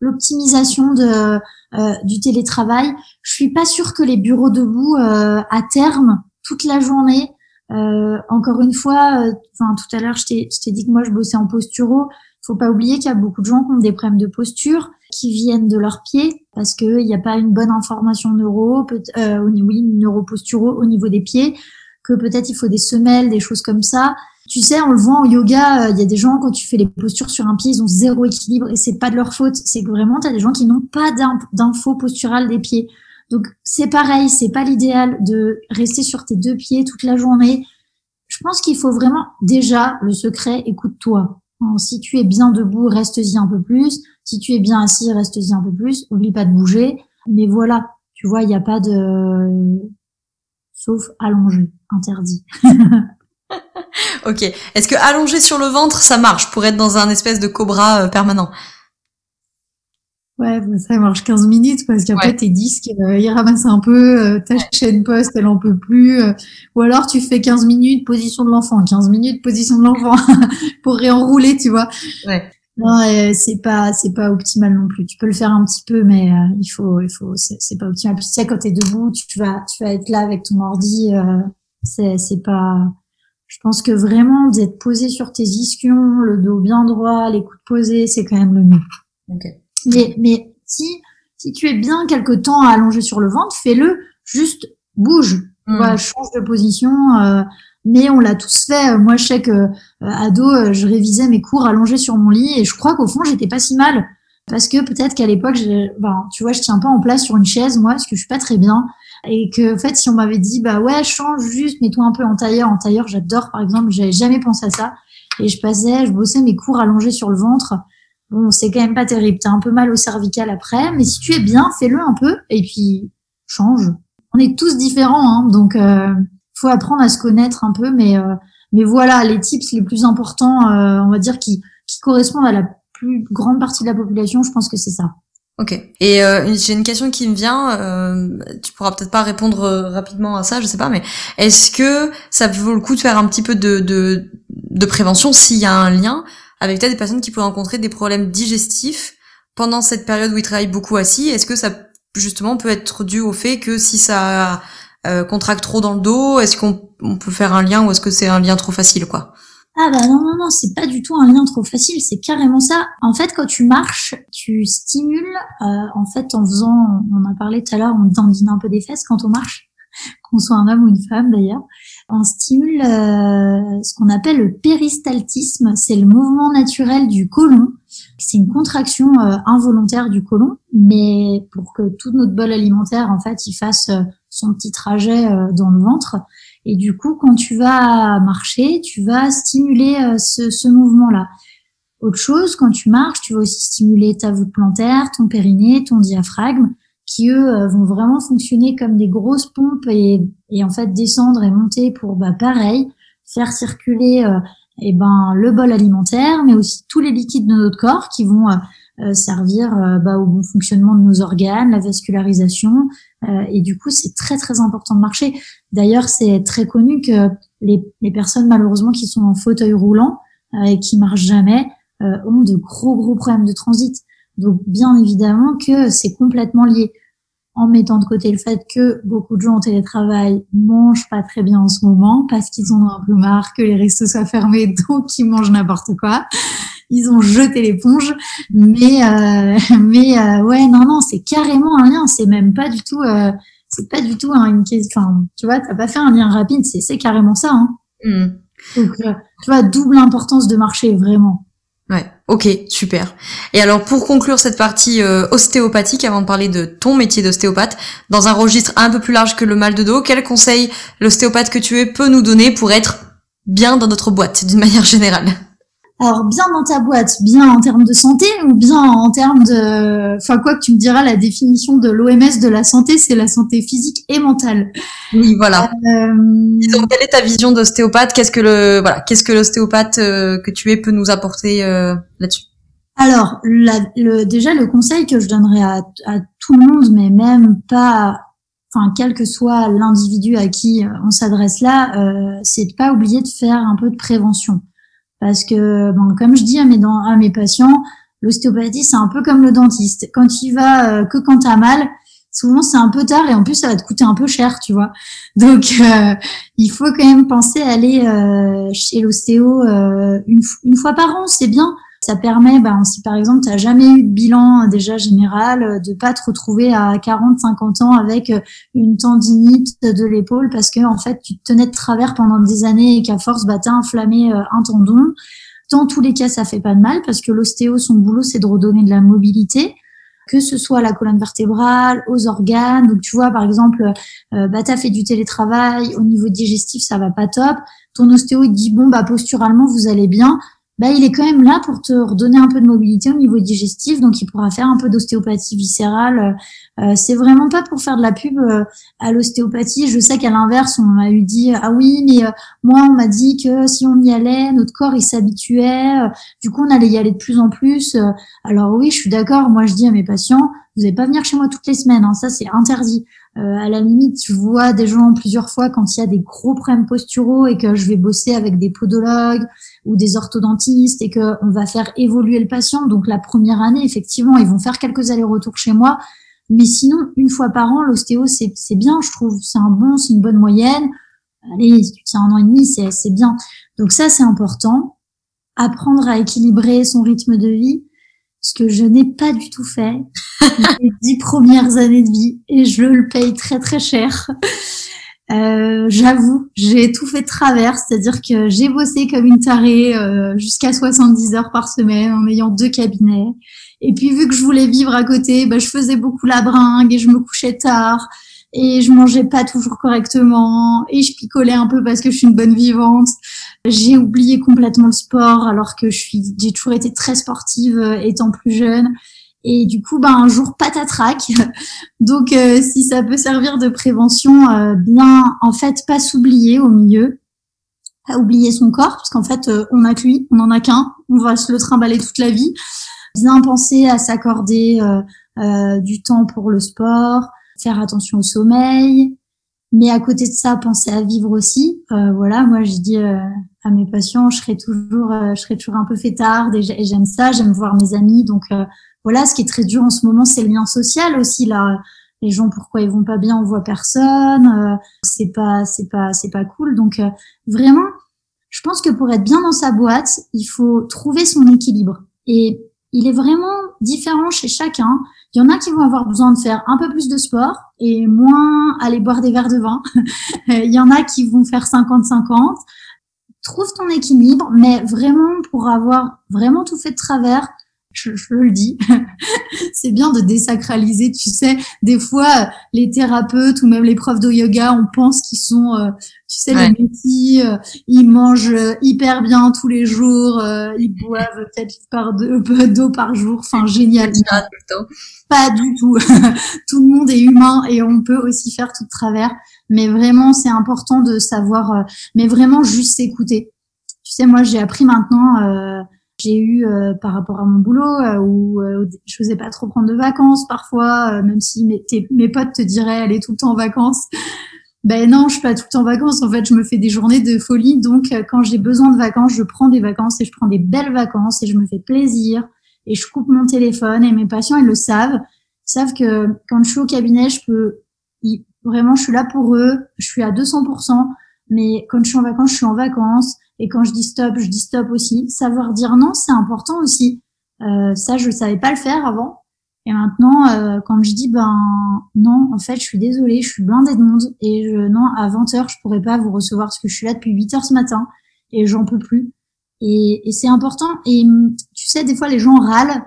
l'optimisation de euh, du télétravail. Je suis pas sûre que les bureaux debout euh, à terme toute la journée euh, encore une fois, euh, enfin tout à l'heure, je t'ai dit que moi je bossais en posturo. Faut pas oublier qu'il y a beaucoup de gens qui ont des problèmes de posture, qui viennent de leurs pieds parce qu'il n'y a pas une bonne information neuro, euh, oui, neuroposturo au niveau des pieds, que peut-être il faut des semelles, des choses comme ça. Tu sais, on le voit en yoga, euh, il y a des gens quand tu fais les postures sur un pied, ils ont zéro équilibre et c'est pas de leur faute. C'est que vraiment, tu as des gens qui n'ont pas d'infos posturales des pieds. Donc c'est pareil, c'est pas l'idéal de rester sur tes deux pieds toute la journée. Je pense qu'il faut vraiment déjà le secret, écoute-toi. Si tu es bien debout, reste-y un peu plus. Si tu es bien assis, reste-y un peu plus. Oublie pas de bouger. Mais voilà, tu vois, il n'y a pas de sauf allongé, interdit. *laughs* ok. Est-ce que allonger sur le ventre, ça marche pour être dans un espèce de cobra euh, permanent? Ouais, ça marche 15 minutes parce qu'après tes disques, euh, ils ramassent un peu, euh, ta chaîne poste, elle en peut plus. Euh, ou alors tu fais 15 minutes position de l'enfant, 15 minutes position de l'enfant *laughs* pour réenrouler, tu vois. Ouais. Non, c'est pas c'est pas optimal non plus. Tu peux le faire un petit peu, mais il faut il faut c'est pas optimal. Puis tu sais quand t'es debout, tu, vas tu vas être là avec ton ordi. c'est c'est pas. Je pense que vraiment d'être posé sur tes ischions, le dos bien droit, les coudes posés, c'est quand même le mieux. Okay. Mais, mais si, si tu es bien quelque temps allongé sur le ventre, fais-le, juste bouge, mmh. change de position. Mais on l'a tous fait. Moi, je sais que euh, ado, euh, je révisais mes cours allongés sur mon lit et je crois qu'au fond, j'étais pas si mal parce que peut-être qu'à l'époque, ben, tu vois, je tiens pas en place sur une chaise, moi, parce que je suis pas très bien. Et que, en fait, si on m'avait dit, bah ouais, change juste, mets-toi un peu en tailleur. En tailleur, j'adore, par exemple, j'avais jamais pensé à ça. Et je passais, je bossais mes cours allongés sur le ventre. Bon, c'est quand même pas terrible. T'as un peu mal au cervical après, mais si tu es bien, fais-le un peu et puis change. On est tous différents, hein, donc euh, faut apprendre à se connaître un peu, mais euh, mais voilà les tips les plus importants, euh, on va dire qui qui correspondent à la plus grande partie de la population. Je pense que c'est ça. Ok. Et euh, j'ai une question qui me vient. Euh, tu pourras peut-être pas répondre rapidement à ça, je sais pas, mais est-ce que ça vaut le coup de faire un petit peu de de, de prévention s'il y a un lien avec peut-être des personnes qui pourraient rencontrer des problèmes digestifs pendant cette période où ils travaillent beaucoup assis? Est-ce que ça justement peut être dû au fait que si ça euh, trop dans le dos, est-ce qu'on peut faire un lien ou est-ce que c'est un lien trop facile quoi? Ah bah non non non, c'est pas du tout un lien trop facile, c'est carrément ça. En fait, quand tu marches, tu stimules. Euh, en fait, en faisant, on a parlé tout à l'heure, on dandine un peu des fesses quand on marche, *laughs* qu'on soit un homme ou une femme d'ailleurs. on stimule euh, ce qu'on appelle le péristaltisme, c'est le mouvement naturel du côlon. C'est une contraction euh, involontaire du côlon, mais pour que tout notre bol alimentaire, en fait, il fasse euh, son petit trajet dans le ventre. Et du coup, quand tu vas marcher, tu vas stimuler ce, ce mouvement-là. Autre chose, quand tu marches, tu vas aussi stimuler ta voûte plantaire, ton périnée, ton diaphragme qui eux euh, vont vraiment fonctionner comme des grosses pompes et, en fait descendre et monter pour bah pareil faire circuler euh, et ben le bol alimentaire mais aussi tous les liquides de notre corps qui vont euh, servir bah, au bon fonctionnement de nos organes, la vascularisation et du coup c'est très très important de marcher. D'ailleurs c'est très connu que les, les, personnes malheureusement qui sont en fauteuil roulant et qui marchent jamais ont de gros gros problèmes de transit. Donc bien évidemment que c'est complètement lié en mettant de côté le fait que beaucoup de gens en télétravail mangent pas très bien en ce moment parce qu'ils en ont un peu marre que les restos soient fermés, *laughs* donc ils mangent n'importe quoi. Ils ont jeté l'éponge, mais euh, *laughs* mais euh, ouais non non c'est carrément un lien, c'est même pas du tout euh, c'est pas du tout une question. Enfin tu vois t'as pas fait un lien rapide, c'est c'est carrément ça. Hein. Hmm. Donc euh, tu vois double importance de marché vraiment. Ouais, ok, super. Et alors pour conclure cette partie euh, ostéopathique, avant de parler de ton métier d'ostéopathe, dans un registre un peu plus large que le mal de dos, quel conseil l'ostéopathe que tu es peut nous donner pour être bien dans notre boîte d'une *laughs* manière générale? Alors bien dans ta boîte, bien en termes de santé ou bien en termes de, enfin quoi que tu me diras, la définition de l'OMS de la santé, c'est la santé physique et mentale. Oui, voilà. Euh... Donc quelle est ta vision d'ostéopathe? Qu'est-ce que le, voilà, qu'est-ce que l'ostéopathe euh, que tu es peut nous apporter euh, là-dessus? Alors, le, déjà le conseil que je donnerais à, à tout le monde, mais même pas enfin quel que soit l'individu à qui on s'adresse là, euh, c'est de pas oublier de faire un peu de prévention. Parce que, bon, comme je dis à mes, patients, l'ostéopathie, c'est un peu comme le dentiste. Quand il va euh, que quand tu as mal, souvent c'est un peu tard et en plus ça va te coûter un peu cher, tu vois. *laughs* Donc euh, il faut quand même penser à aller euh, chez l'ostéo une, fois par an, c'est bien. Ça permet, ben, si par exemple tu n'as jamais eu de bilan déjà général, euh, de pas te retrouver à 40, 50 ans avec euh, une tendinite de l'épaule parce que en fait tu te tenais de travers pendant des années et qu'à force bah, tu as inflammé euh, un tendon. Dans tous les cas, ça fait pas de mal parce que l'ostéo, son boulot, c'est de redonner de la mobilité que ce soit à la colonne vertébrale, aux organes. Donc tu vois, par exemple, euh, bah, tu as fait du télétravail, au niveau digestif, ça va pas top. Ton ostéo, il dit, bon, bah posturalement, vous allez bien bah, il est quand même là pour te redonner un peu de mobilité au niveau digestif, donc il pourra faire un peu d'ostéopathie viscérale. Euh, c'est vraiment pas pour faire de la pub euh, à l'ostéopathie. Je sais qu'à l'inverse, on m'a eu dit ah oui, mais euh, moi on m'a dit que si on y allait, notre corps il s'habituait. du coup, on allait y aller de plus en plus. alors oui, je suis d'accord. Moi, je dis à mes patients, vous n'allez pas venir chez moi toutes les semaines. Hein, ça, c'est interdit. Euh, à la limite, je vois des gens plusieurs fois quand il y a des gros problèmes posturaux et que je vais bosser avec des podologues ou des orthodontistes et que on va faire évoluer le patient. Donc la première année, effectivement, ils vont faire quelques allers-retours chez moi. Mais sinon, une fois par an, l'ostéo, c'est bien, je trouve. C'est un bon, c'est une bonne moyenne. Allez, tu tiens un an et demi, c'est bien. Donc ça, c'est important. Apprendre à équilibrer son rythme de vie ce que je n'ai pas du tout fait *laughs* les dix premières années de vie et je le paye très très cher. Euh, J'avoue, j'ai tout fait de travers, c'est-à-dire que j'ai bossé comme une tarée euh, jusqu'à 70 heures par semaine en ayant deux cabinets. Et puis vu que je voulais vivre à côté, bah, je faisais beaucoup la bringue et je me couchais tard et je mangeais pas toujours correctement et je picolais un peu parce que je suis une bonne vivante. J'ai oublié complètement le sport alors que je suis, j'ai toujours été très sportive euh, étant plus jeune. Et du coup, ben un jour patatrac. *laughs* Donc, euh, si ça peut servir de prévention, euh, bien en fait pas s'oublier au milieu, pas oublier son corps, parce qu'en fait on a que lui, on en a qu'un, on va se le trimballer toute la vie. Bien penser à s'accorder du temps pour le sport, faire attention au sommeil, mais à côté de ça, penser à vivre aussi. Euh, voilà, moi je dis euh, à mes patients, je serai toujours, euh, je serai toujours un peu fêtarde et j'aime ça, j'aime voir mes amis. Donc voilà, ce qui est très dur en ce moment, c'est le lien social aussi là. Les gens, pourquoi ils vont pas bien, on voit personne. c'est pas, c'est pas, c'est pas cool. Donc vraiment, je pense que pour être bien dans sa boîte, il faut trouver son équilibre. Et il est vraiment différent chez chacun Il y en a qui vont avoir besoin de faire un peu plus de sport et moins aller boire des verres de vin. *laughs* Il y en a qui vont faire 50-50. Trouve ton équilibre, mais vraiment pour avoir vraiment tout fait de travers, je, je le dis, *laughs* c'est bien de désacraliser. Tu sais, des fois, les thérapeutes ou même les profs de yoga, on pense qu'ils sont, euh, tu sais, les métiers, euh, ils mangent euh, hyper bien tous les jours, ils boivent *laughs* peut-être par deux *laughs* d'eau par jour. Enfin, génial. Pas du tout. tout le monde est humain et on peut aussi faire tout de travers. Mais vraiment, c'est important de savoir, mais vraiment juste s'écouter. Tu sais, moi, j'ai appris maintenant j'ai eu euh, par rapport à mon boulot euh, où euh, je faisais pas trop prendre de vacances parfois, même si mes, mes potes te diraient aller tout le temps en vacances. Ben non, je suis pas tout le temps en vacances. En fait, je me fais des journées de folie. Donc, quand j'ai besoin de vacances, je prends des vacances et je prends des belles vacances et je me fais plaisir et je coupe mon téléphone et mes patients, ils le savent. Ils savent que quand je suis au cabinet, je peux, vraiment, je suis là pour eux. Je suis à 200%. Mais quand je suis en vacances, je suis en vacances. Et quand je dis stop, je dis stop aussi. Savoir dire non, c'est important aussi. Euh, ça, je savais pas le faire avant. Et maintenant, euh, quand je dis ben non, en fait, je suis désolée, je suis blindée de monde et je, non, à 20 heures, je pourrais pas vous recevoir parce que je suis là depuis 8 heures ce matin et j'en peux plus. Et, et c'est important. Et tu sais, des fois, les gens râlent.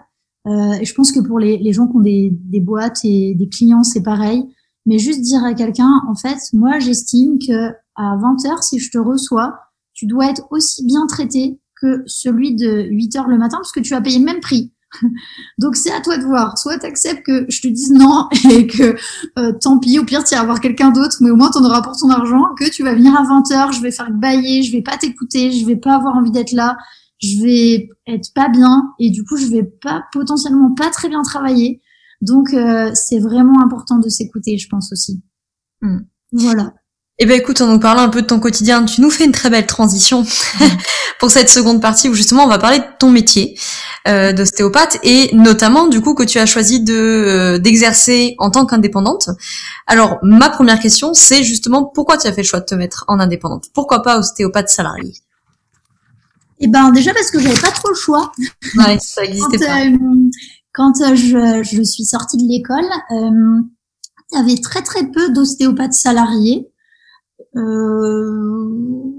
Euh, et je pense que pour les, les gens qui ont des, des boîtes et des clients, c'est pareil. Mais juste dire à quelqu'un, en fait, moi, j'estime que à 20 heures, si je te reçois, tu dois être aussi bien traité que celui de 8 heures le matin parce que tu as payé le même prix. *laughs* Donc c'est à toi de voir. Soit tu acceptes que je te dise non *laughs* et que euh, tant pis, au pire tu vas avoir quelqu'un d'autre, mais au moins tu en auras pour ton argent, que tu vas venir à 20 heures, je vais faire bailler, je vais pas t'écouter, je vais pas avoir envie d'être là, je vais être pas bien et du coup je vais pas potentiellement pas très bien travailler. Donc euh, c'est vraiment important de s'écouter, je pense aussi. Hmm. Voilà. Eh ben écoute, en nous parlant un peu de ton quotidien, tu nous fais une très belle transition *laughs* pour cette seconde partie où justement on va parler de ton métier euh, d'ostéopathe et notamment du coup que tu as choisi de euh, d'exercer en tant qu'indépendante. Alors ma première question c'est justement pourquoi tu as fait le choix de te mettre en indépendante? Pourquoi pas ostéopathe salarié? Eh ben déjà parce que j'avais pas trop le choix. Ouais, ça *laughs* existait quand, pas. Euh, quand je, je, suis sortie de l'école, il y avait très très peu d'ostéopathes salariés euh, un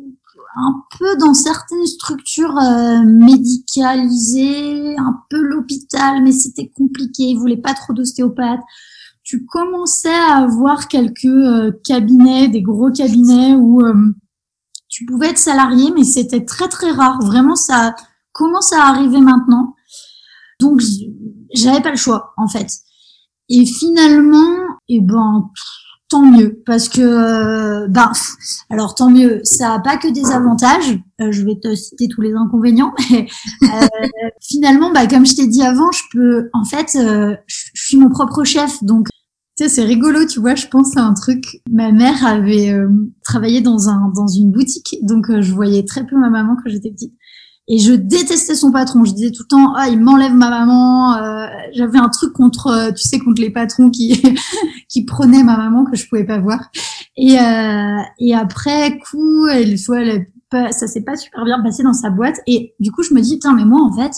peu dans certaines structures euh, médicalisées, un peu l'hôpital, mais c'était compliqué, ils voulaient pas trop d'ostéopathes. Tu commençais à avoir quelques euh, cabinets, des gros cabinets où tu pouvais être salarié, mais c'était très très rare. Vraiment, ça commence à arriver maintenant. Donc, j'avais pas le choix, en fait. Et finalement, eh ben, tant mieux parce que euh, ben alors tant mieux ça a pas que des avantages euh, je vais te citer tous les inconvénients *laughs* mais euh, finalement bah comme je t'ai dit avant je peux en fait je suis mon propre chef donc tu sais c'est rigolo tu vois je pense à un truc. Ma mère avait travaillé dans un dans une boutique donc je voyais très peu ma maman quand j'étais petite et je détestais son patron. Je disais tout le temps, ah, il m'enlève ma maman. Euh, J'avais un truc contre, euh, tu sais, contre les patrons qui *laughs* qui prenaient ma maman que je pouvais pas voir. Et euh, et après coup, elle, soit elle, ça s'est pas super bien passé dans sa boîte. Et du coup, je me dis, putain, mais moi, en fait,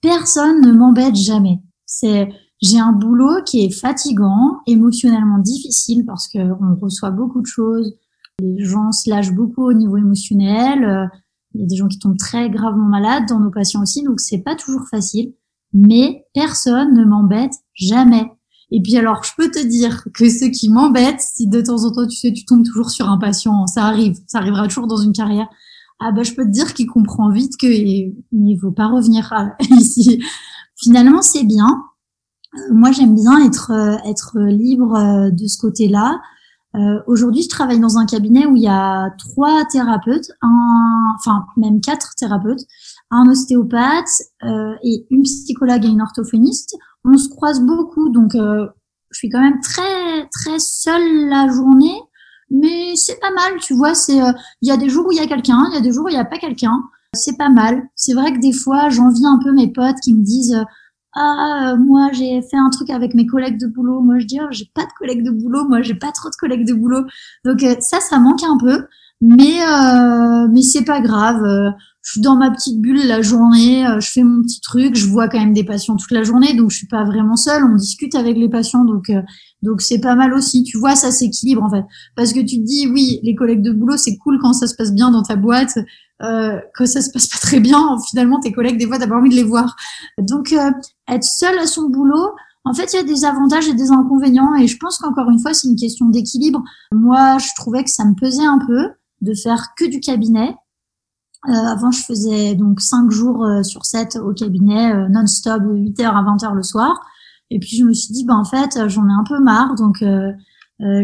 personne ne m'embête jamais. C'est j'ai un boulot qui est fatigant, émotionnellement difficile parce que on reçoit beaucoup de choses. Les gens se lâchent beaucoup au niveau émotionnel. Il y a des gens qui tombent très gravement malades dans nos patients aussi, donc c'est pas toujours facile. Mais personne ne m'embête jamais. Et puis alors, je peux te dire que ce qui m'embête, si de temps en temps, tu sais, tu tombes toujours sur un patient, ça arrive, ça arrivera toujours dans une carrière. Ah bah, je peux te dire qu'il comprend vite que il faut pas revenir *laughs* ici. Finalement, c'est bien. Euh, moi, j'aime bien être euh, être libre euh, de ce côté-là. Euh, Aujourd'hui, je travaille dans un cabinet où il y a trois thérapeutes, un, enfin même quatre thérapeutes, un ostéopathe euh, et une psychologue et une orthophoniste. On se croise beaucoup, donc euh, je suis quand même très très seule la journée, mais c'est pas mal, tu vois. C'est euh, il y a des jours où il y a quelqu'un, il y a des jours où il y a pas quelqu'un. C'est pas mal. C'est vrai que des fois, j'envie un peu mes potes qui me disent ah euh, moi j'ai fait un truc avec mes collègues de boulot. Moi je dis oh, j'ai pas de collègues de boulot. Moi j'ai pas trop de collègues de boulot. Donc euh, ça ça manque un peu. Mais euh, mais c'est pas grave je suis dans ma petite bulle la journée, euh, je fais mon petit truc, je vois quand même des patients toute la journée, donc je suis pas vraiment seule. On discute avec les patients, donc euh, donc c'est pas mal aussi. Tu vois, ça s'équilibre en fait, parce que tu te dis oui, les collègues de boulot c'est cool quand ça se passe bien dans ta boîte, euh, quand ça se passe pas très bien, *laughs* finalement tes collègues des fois t'as pas envie de les voir. Donc euh, être seul à son boulot, en fait, il y a des avantages et des inconvénients, et je pense qu'encore une fois, c'est une question d'équilibre. Moi, je trouvais que ça me pesait un peu de faire que du cabinet. Euh, avant, je faisais donc cinq jours euh, sur 7 au cabinet, euh, non-stop, de 8h à 20h le soir. Et puis, je me suis dit, bah, en fait, j'en ai un peu marre. Donc,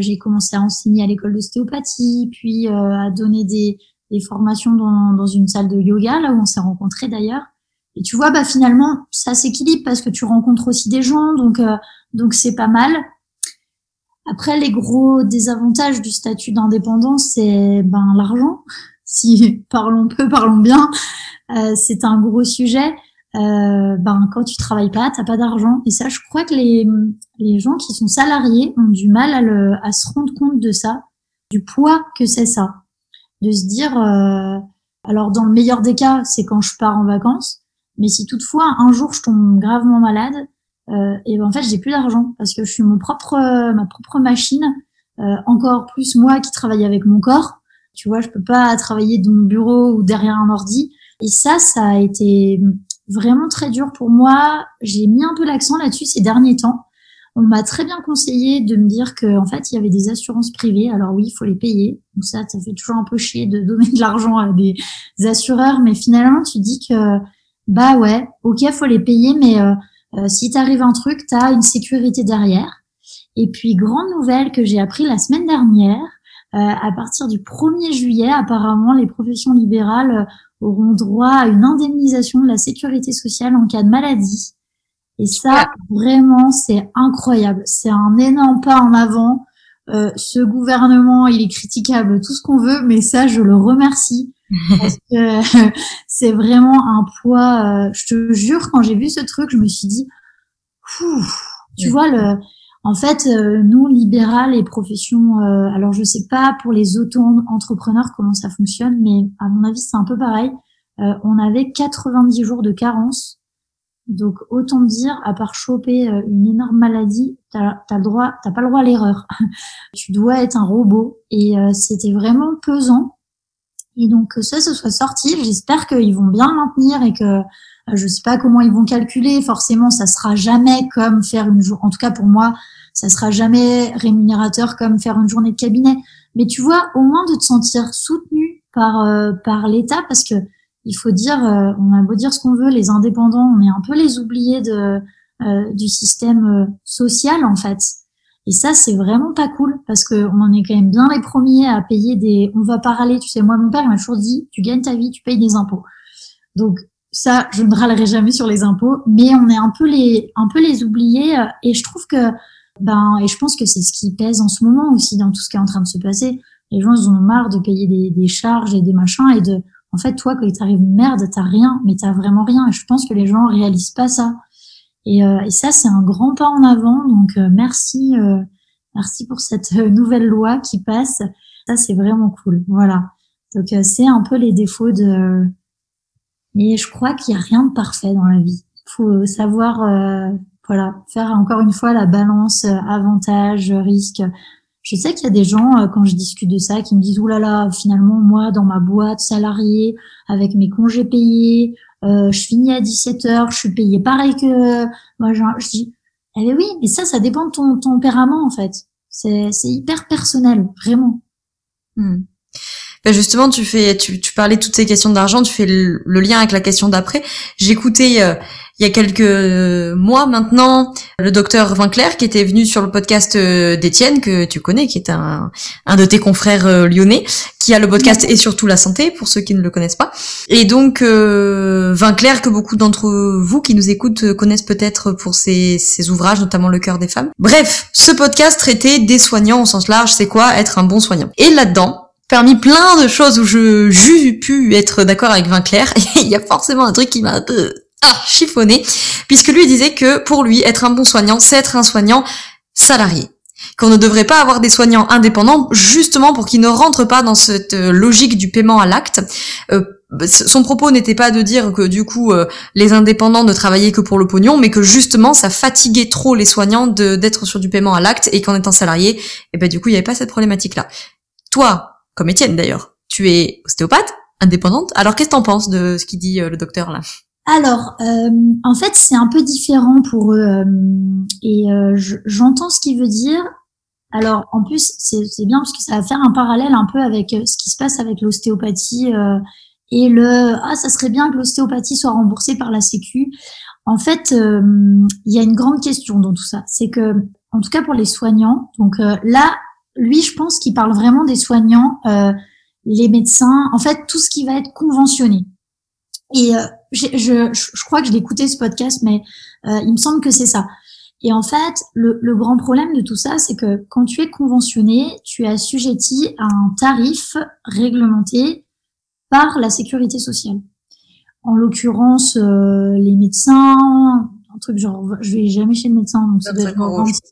j'ai commencé à enseigner à l'école d'ostéopathie, puis à donner des, des formations dans, dans, une salle de yoga, là où on s'est rencontrés d'ailleurs. Et tu vois, bah, finalement, ça s'équilibre parce que tu rencontres aussi des gens, donc donc c'est pas mal. Après, les gros désavantages du statut d'indépendant, c'est ben l'argent si *laughs* parlons peu, parlons bien, euh, c'est un gros sujet. Euh, ben quand tu travailles pas, t'as pas d'argent. Et ça, je crois que les, les gens qui sont salariés ont du mal à, le, à se rendre compte de ça, du poids que c'est ça, de se dire. Euh, alors dans le meilleur des cas, c'est quand je pars en vacances. Mais si toutefois un jour je tombe gravement malade, euh, et ben en fait j'ai plus d'argent parce que je suis mon propre ma propre machine. Euh, encore plus moi qui travaille avec mon corps. Tu vois, je peux pas travailler dans mon bureau ou derrière un ordi. Et ça, ça a été vraiment très dur pour moi. J'ai mis un peu l'accent là-dessus ces derniers temps. On m'a très bien conseillé de me dire que en fait il y avait des assurances privées. Alors oui, il faut les payer. Donc ça, ça fait toujours un peu chier de donner de l'argent à des assureurs, mais finalement tu dis que bah ouais, ok, faut les payer, mais euh, euh, si t'arrive un truc, t'as une sécurité derrière. Et puis grande nouvelle que j'ai appris la semaine dernière, à partir du 1er juillet, apparemment, les professions libérales euh, auront droit à une indemnisation de la sécurité sociale en cas de maladie. Et ça, vraiment, c'est incroyable. C'est un énorme pas en avant. Euh, ce gouvernement, il est critiquable, tout ce qu'on veut, mais ça, je le remercie *laughs* parce que *laughs* c'est vraiment un poids. je te jure, quand j'ai vu ce truc, je me suis dit, tu vois le en fait, euh, nous, libéral et professions, euh, alors je sais pas pour les auto-entrepreneurs comment ça fonctionne, mais à mon avis, c'est un peu pareil. Euh, on avait 90 jours de carence. Donc, autant dire, à part choper une énorme maladie, t'as as le droit, t'as pas le droit à l'erreur. *laughs* tu dois être un robot. Et c'était vraiment pesant. Et donc, que ça se soit sorti, j'espère qu'ils vont bien maintenir et que euh, je sais pas comment ils vont calculer. Forcément, ça sera jamais comme faire une journée. En tout cas, pour moi, ça sera jamais rémunérateur comme faire une journée de cabinet. Mais tu vois, au moins de te sentir soutenu par euh, par l'État, parce que il faut dire, euh, on a beau dire ce qu'on veut, les indépendants, on est un peu les oubliés de du système social en fait. Et ça, c'est vraiment pas cool parce que on en est quand même bien les premiers à payer des. On va parler, tu sais, moi, mon père m'a toujours dit, tu gagnes ta vie, tu payes des impôts. Donc ça, je ne râlerai jamais sur les impôts, mais on est un peu les, un peu les oubliés. Euh, et je trouve que, ben, et je pense que c'est ce qui pèse en ce moment aussi dans tout ce qui est en train de se passer. Les gens, ils ont marre de payer des, des charges et des machins et de, en fait, toi, quand il t'arrive une merde, t'as rien, mais t'as vraiment rien. Et je pense que les gens réalisent pas ça. Et, euh, et ça, c'est un grand pas en avant. Donc, euh, merci, merci pour cette nouvelle loi qui passe. Ça, c'est vraiment cool. Voilà. Donc, c'est un peu les défauts de, mais je crois qu'il n'y a rien de parfait dans la vie. Il faut savoir, euh, voilà, faire encore une fois la balance euh, avantage risque. Je sais qu'il y a des gens euh, quand je discute de ça qui me disent oulala, là là, finalement moi dans ma boîte salariée avec mes congés payés, je finis à 17 heures, je suis payé pareil que moi. Je, je dis eh ben oui, mais ça, ça dépend de ton, tempérament en fait. C'est hyper personnel, vraiment. Hmm. Ben justement, tu fais, tu, tu parlais de toutes ces questions d'argent, tu fais le, lien avec la question d'après. J'écoutais euh, il y a quelques mois maintenant le docteur Vinclair qui était venu sur le podcast euh, d'Étienne que tu connais, qui est un, un de tes confrères euh, lyonnais, qui a le podcast et surtout la santé pour ceux qui ne le connaissent pas. Et donc euh, Vinclair que beaucoup d'entre vous qui nous écoutent connaissent peut-être pour ses, ses ouvrages, notamment Le cœur des femmes. Bref, ce podcast traitait des soignants au sens large, c'est quoi être un bon soignant? Et là-dedans, parmi plein de choses où je j'ai pu être d'accord avec Vinclair, *laughs* il y a forcément un truc qui m'a un peu ah, chiffonné, puisque lui disait que pour lui, être un bon soignant, c'est être un soignant salarié. Qu'on ne devrait pas avoir des soignants indépendants, justement pour qu'ils ne rentrent pas dans cette euh, logique du paiement à l'acte. Euh, son propos n'était pas de dire que du coup euh, les indépendants ne travaillaient que pour le pognon, mais que justement ça fatiguait trop les soignants d'être sur du paiement à l'acte et qu'en étant salarié, et eh ben du coup il n'y avait pas cette problématique là. Toi, comme Étienne d'ailleurs, tu es ostéopathe, indépendante. Alors qu'est-ce que t'en penses de ce qu'il dit euh, le docteur là? Alors, euh, en fait, c'est un peu différent pour eux, et j'entends ce qu'il veut dire. Alors, en plus, c'est bien parce que ça va faire un parallèle un peu avec ce qui se passe avec l'ostéopathie et le ah ça serait bien que l'ostéopathie soit remboursée par la Sécu. En fait, euh, il y a une grande question dans tout ça, c'est que en tout cas pour les soignants, donc euh, là, lui, je pense qu'il parle vraiment des soignants, euh, les médecins, en fait tout ce qui va être conventionné. Et je, je, je, crois que je l'ai écouté ce podcast, mais il me semble que c'est ça. Et en fait, le, le, grand problème de tout ça, c'est que quand tu es conventionné, tu es assujetti à un tarif réglementé par la sécurité sociale. En l'occurrence, euh, les médecins, un truc genre, je vais jamais chez le médecin, donc ça doit être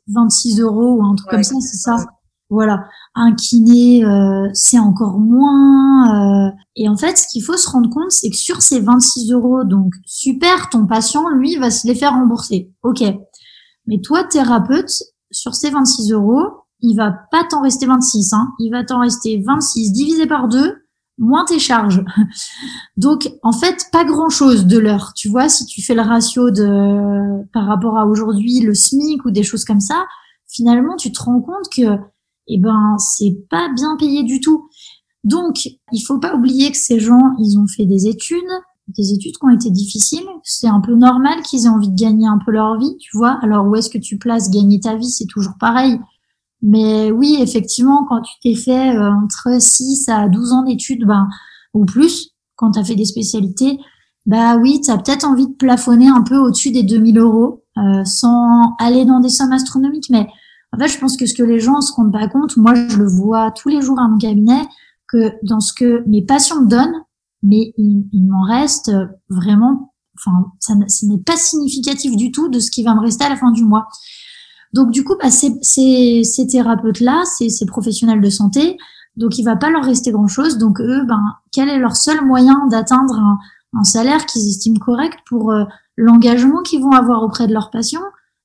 26 euros ou un truc comme ça, c'est ça. Voilà, un kiné, euh, c'est encore moins. Euh, et en fait, ce qu'il faut se rendre compte, c'est que sur ces 26 euros, donc super, ton patient, lui, va se les faire rembourser. Ok. Mais toi, thérapeute, sur ces 26 euros, il va pas t'en rester 26, hein. Il va t'en rester 26 divisé par deux moins tes charges. *laughs* Donc, en fait, pas grand-chose de l'heure. Tu vois, si tu fais le ratio de par rapport à aujourd'hui, le SMIC ou des choses comme ça, finalement, tu te rends compte que, eh ben, c'est pas bien payé du tout. Donc, il faut pas oublier que ces gens, ils ont fait des études, des études qui ont été difficiles. C'est un peu normal qu'ils aient envie de gagner un peu leur vie, tu vois. Alors, où est-ce que tu places gagner ta vie? C'est toujours pareil. Mais oui, effectivement, quand tu t'es fait euh, entre 6 à 12 ans d'études, ben, ou plus, quand tu as fait des spécialités, bah oui, tu as peut-être envie de plafonner un peu au-dessus des 2000 euros, euh, sans aller dans des sommes astronomiques. Mais en fait, je pense que ce que les gens se rendent pas compte, moi, je le vois tous les jours à mon cabinet, que dans ce que mes patients me donnent, mais il, m'en reste vraiment, enfin, ça, ce n'est pas significatif du tout de ce qui va me rester à la fin du mois. Donc du coup, bah, ces, ces, ces thérapeutes-là, ces, ces professionnels de santé, donc il va pas leur rester grand-chose. Donc eux, ben, quel est leur seul moyen d'atteindre un, un, salaire qu'ils estiment correct pour euh, l'engagement qu'ils vont avoir auprès de leurs patients?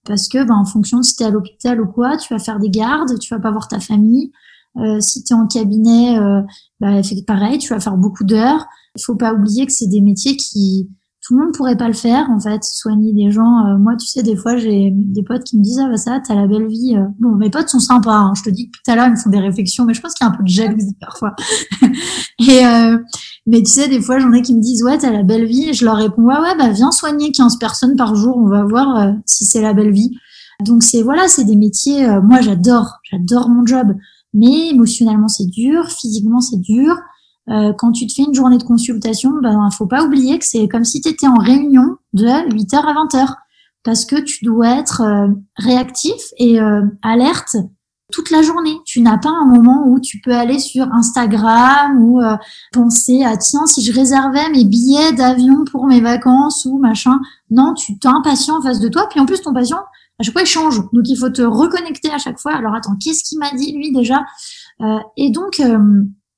Parce que ben, en fonction de si tu es à l'hôpital ou quoi, tu vas faire des gardes, tu vas pas voir ta famille. Euh, si tu es en cabinet, euh, bah, pareil, tu vas faire beaucoup d'heures. Il faut pas oublier que c'est des métiers qui tout le monde pourrait pas le faire en fait soigner des gens. Euh, moi tu sais des fois j'ai des potes qui me disent ah bah ça t'as la belle vie euh. bon mes potes sont sympas hein. je te dis que tout à l'heure ils me font des réflexions mais je pense qu'il y a un peu de jalousie *laughs* parfois. *laughs* Et euh, mais tu sais des fois j'en ai qui me disent ouais t'as la belle vie. Et je leur réponds ouais ouais bah viens soigner 15 personnes par jour. On va voir si c'est la belle vie. Donc c'est voilà c'est des métiers moi j'adore. J'adore mon job. Mais émotionnellement c'est dur. Physiquement c'est dur euh, quand tu te fais une journée de consultation, ben faut pas oublier que c'est comme si tu étais en réunion de 8h à 20h parce que tu dois être euh, réactif et euh, alerte toute la journée. Tu n'as pas un moment où tu peux aller sur Instagram ou penser à tiens si je réservais mes billets d'avion pour mes vacances ou machin. Non, tu as un patient en face de toi puis en plus ton patient à chaque fois il change. Donc il faut te reconnecter à chaque fois. Alors attends, qu'est-ce qu'il m'a dit lui déjà? Et donc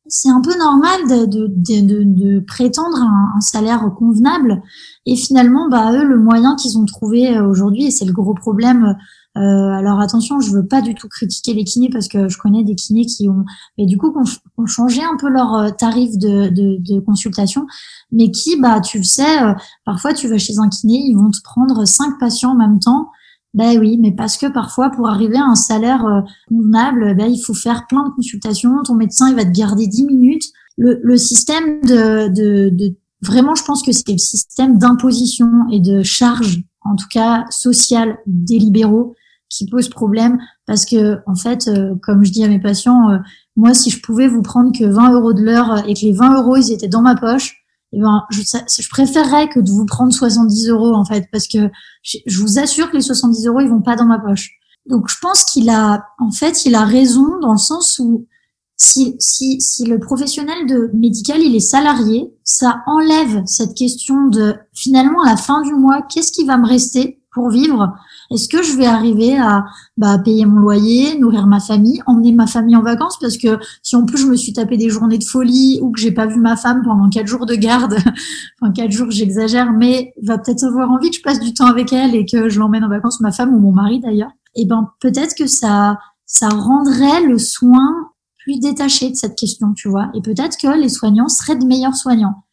c'est un peu normal de, de, de, prétendre un, un, salaire convenable. Et finalement, bah, eux, le moyen qu'ils ont trouvé euh, aujourd'hui, et c'est le gros problème. Euh, alors attention, je veux pas du tout critiquer les kinés parce que je connais des kinés qui ont, mais du coup, qui ont, changé un peu leur euh, tarif de, de, de, consultation, mais qui, bah, tu le sais, euh, parfois tu vas chez un kiné, ils vont te prendre cinq patients en même temps ben oui, mais parce que parfois, pour arriver à un salaire euh, convenable, ben, il faut faire plein de consultations. Ton médecin, il va te garder 10 minutes. Le, le système de, de, de, Vraiment, je pense que c'est le système d'imposition et de charge, en tout cas sociale, des libéraux qui pose problème. Parce que, en fait, euh, comme je dis à mes patients, euh, moi, si je pouvais vous prendre que 20 euros de l'heure et que les 20 euros, ils étaient dans ma poche, eh ben, je, je préférerais que de vous prendre 70 euros en fait, parce que je, vous assure que les 70 euros ils vont pas dans ma poche. Donc je pense qu'il a, en fait, il a raison dans le sens où si, si, si le professionnel de médical il est salarié, ça enlève cette question de finalement à la fin du mois, qu'est-ce qui va me rester? Vivre Est-ce que je vais arriver à bah, payer mon loyer, nourrir ma famille, emmener ma famille en vacances? Parce que si en plus je me suis tapé des journées de folie ou que j'ai pas vu ma femme pendant quatre jours de garde, *laughs* enfin quatre jours j'exagère, mais va peut-être avoir envie que je passe du temps avec elle et que je l'emmène en vacances, ma femme ou mon mari d'ailleurs. Et eh ben peut-être que ça ça rendrait le soin plus détaché de cette question, tu vois. Et peut-être que les soignants seraient de meilleurs soignants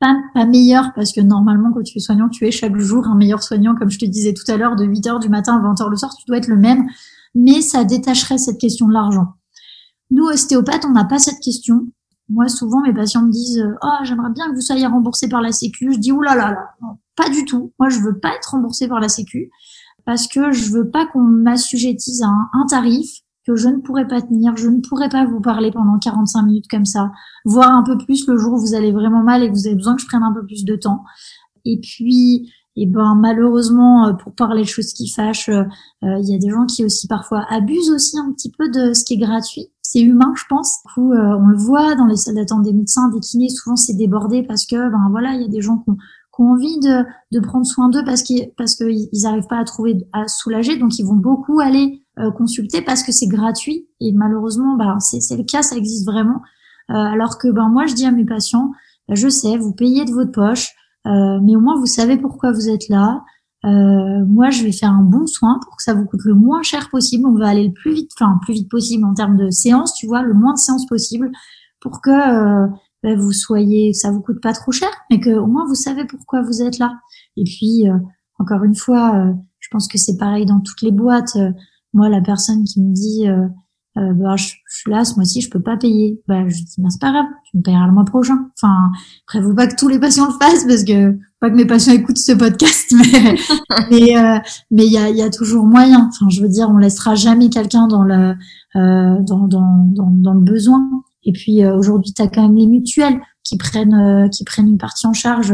pas, meilleur parce que normalement quand tu es soignant, tu es chaque jour un meilleur soignant, comme je te disais tout à l'heure, de 8 heures du matin à 20 heures le soir, tu dois être le même, mais ça détacherait cette question de l'argent. Nous, ostéopathes, on n'a pas cette question. Moi, souvent, mes patients me disent, oh, j'aimerais bien que vous soyez remboursé par la sécu. Je dis, là là, là. pas du tout. Moi, je veux pas être remboursé par la sécu parce que je veux pas qu'on m'assujettisse à un tarif que je ne pourrais pas tenir, je ne pourrais pas vous parler pendant 45 minutes comme ça, voire un peu plus le jour où vous allez vraiment mal et que vous avez besoin que je prenne un peu plus de temps. Et puis, et eh ben malheureusement, euh, pour parler de choses qui fâchent, euh, euh, il y a des gens qui aussi parfois abusent aussi un petit peu de ce qui est gratuit. C'est humain, je pense. Du coup, on le voit dans les salles d'attente des médecins, des kinés, souvent c'est débordé parce que ben voilà, il y a des gens qui ont, envie de, de prendre soin d'eux parce qu'ils parce qu'ils n'arrivent pas à trouver à soulager, donc ils vont beaucoup aller euh, consulter parce que c'est gratuit. Et malheureusement bah c'est le cas ça existe vraiment. Euh, alors que ben moi je dis à mes patients bah, je sais vous payez de votre poche euh, mais au moins vous savez pourquoi vous êtes là. Moi je vais faire un bon soin pour que ça vous coûte le moins cher possible. On va aller le plus vite enfin plus vite possible en termes de séances tu vois le moins de séances possible pour que bah, vous soyez ça vous coûte pas trop cher mais que au moins vous savez pourquoi vous êtes là. Et puis encore une fois je pense que c'est pareil dans toutes les boîtes moi, la personne qui me dit, euh, euh, bah, je, suis là ce mois-ci, je peux pas payer, bah, je dis, bah, c'est pas grave, tu me payeras le mois prochain. Enfin, prévois pas que tous les patients le fassent parce que pas que mes patients écoutent ce podcast, *laughs* mais *laughs* mais euh, mais il y a, y a toujours moyen. Enfin, je veux dire, on laissera jamais quelqu'un dans le euh, dans, dans, dans, dans le besoin. Et puis aujourd'hui, tu as quand même les mutuelles qui prennent qui prennent une partie en charge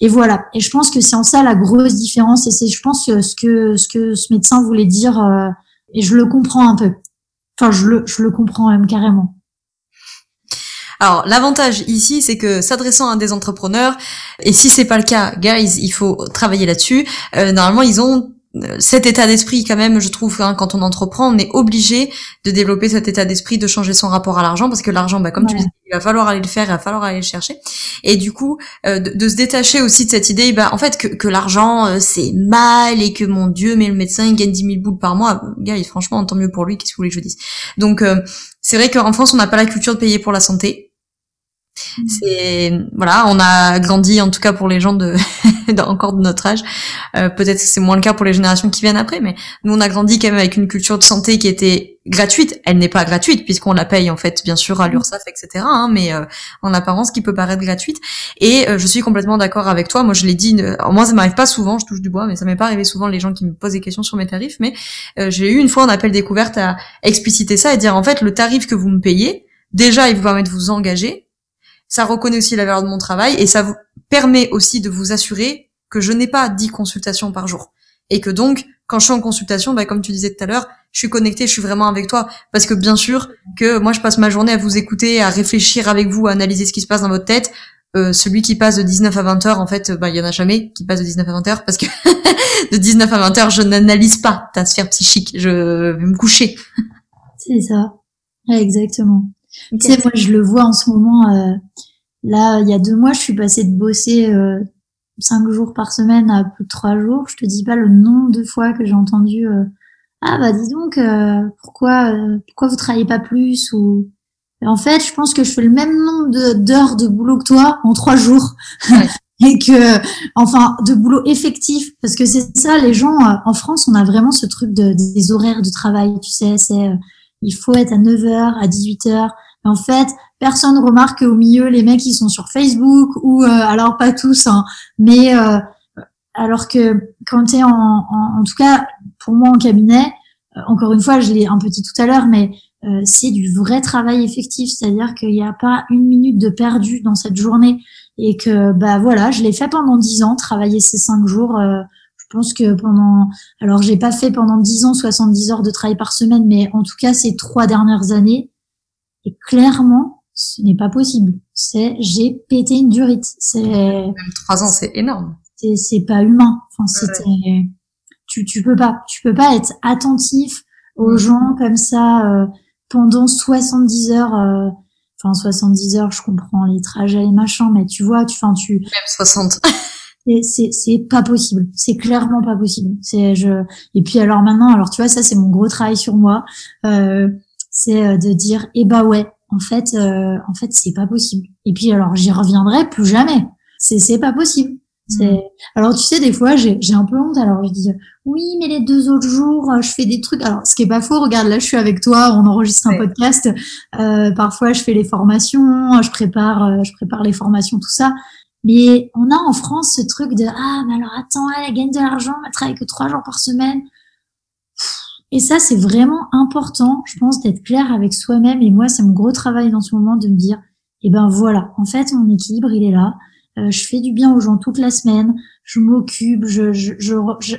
et voilà. Et je pense que c'est en ça la grosse différence. Et c'est, je pense, ce que ce que ce médecin voulait dire. Euh, et je le comprends un peu. Enfin, je le je le comprends même carrément. Alors l'avantage ici, c'est que s'adressant à des entrepreneurs, et si c'est pas le cas, guys, il faut travailler là-dessus. Euh, normalement, ils ont cet état d'esprit quand même, je trouve, hein, quand on entreprend, on est obligé de développer cet état d'esprit, de changer son rapport à l'argent, parce que l'argent, bah, comme tu dis, il va falloir aller le faire, il va falloir aller le chercher, et du coup, euh, de, se détacher aussi de cette idée, bah, en fait, que, que l'argent euh, c'est mal et que mon Dieu, mais le médecin il gagne 10 000 boules par mois, gars, franchement, tant mieux pour lui, qu'est-ce que vous voulez que je dise? Donc, euh, c'est vrai qu'en France, on n'a pas la culture de payer pour la santé. Mm. C'est voilà, on a grandi en tout cas pour les gens de *laughs* encore de notre âge. Euh, peut-être c'est moins le cas pour les générations qui viennent après, mais nous on a grandi quand même avec une culture de santé qui était gratuite. Elle n'est pas gratuite puisqu'on la paye en fait bien sûr à l'URSSAF etc. Hein, mais euh, en apparence qui peut paraître gratuite. Et euh, je suis complètement d'accord avec toi. Moi je l'ai dit. moi ça m'arrive pas souvent, je touche du bois, mais ça m'est pas arrivé souvent les gens qui me posent des questions sur mes tarifs. Mais j'ai eu une fois un appel découverte à expliciter ça et dire en fait le tarif que vous me payez déjà il vous permet de vous engager ça reconnaît aussi la valeur de mon travail et ça vous permet aussi de vous assurer que je n'ai pas 10 consultations par jour. Et que donc, quand je suis en consultation, bah, comme tu disais tout à l'heure, je suis connectée, je suis vraiment avec toi. Parce que bien sûr que moi, je passe ma journée à vous écouter, à réfléchir avec vous, à analyser ce qui se passe dans votre tête. Euh, celui qui passe de 19 à 20 heures, en fait, bah, il y en a jamais qui passe de 19 à 20 heures parce que *laughs* de 19 à 20 heures, je n'analyse pas ta sphère psychique. Je vais me coucher. C'est ça. Exactement. Tu sais, moi, je le vois en ce moment. Euh, là, il y a deux mois, je suis passée de bosser euh, cinq jours par semaine à plus de trois jours. Je te dis pas le nombre de fois que j'ai entendu euh, ah bah dis donc pourquoi pourquoi vous travaillez pas plus ou en fait, je pense que je fais le même nombre d'heures de, boulot que toi en trois jours. *laughs* et que, enfin, de boulot effectif, parce que c'est ça, les gens en France, on a vraiment ce truc de, des horaires de travail, tu sais, c'est il faut être à 9h, à 18h. En fait, personne remarque au milieu les mecs qui sont sur Facebook ou euh, alors pas tous, hein, mais euh, alors que quand tu es en, en, en, tout cas pour moi en cabinet, euh, encore une fois, je l'ai un petit tout à l'heure, mais c'est du vrai travail effectif, c'est-à-dire qu'il n'y a pas une minute de perdu dans cette journée et que bah voilà, je l'ai fait pendant dix ans, travailler ces cinq jours. je pense que pendant, alors j'ai pas fait pendant dix ans 70 heures de travail par semaine, mais en tout cas ces trois dernières années, et clairement, ce n'est pas possible. C'est, j'ai pété une durite. C'est. Trois ans, c'est énorme. C'est, c'est pas humain. Enfin, c'était. tu tu peux pas, tu peux pas être attentif aux gens comme ça euh, pendant 70 heures. Euh, enfin 70 heures, je comprends les trajets, les machins, mais tu vois, tu, enfin tu. Même 60. *laughs* c'est c'est pas possible c'est clairement pas possible c'est je et puis alors maintenant alors tu vois ça c'est mon gros travail sur moi euh, c'est euh, de dire eh bah ouais en fait euh, en fait c'est pas possible. Et puis alors j'y reviendrai plus jamais. C'est c'est pas possible. C'est mm. alors tu sais des fois j'ai j'ai un peu honte. Alors je dis oui mais les deux autres jours je fais des trucs. Alors ce qui est pas faux regarde là je suis avec toi on enregistre un podcast. Euh, parfois je fais les formations je prépare je prépare les formations tout ça. Mais on a en France ce truc de ah mais alors attends elle gagne de l'argent elle travaille que trois jours par semaine et ça c'est vraiment important je pense d'être clair avec soi-même. Et moi c'est mon gros travail dans ce moment de me dire eh ben voilà en fait mon équilibre il est là. Euh, je fais du bien aux gens toute la semaine. Je m'occupe je,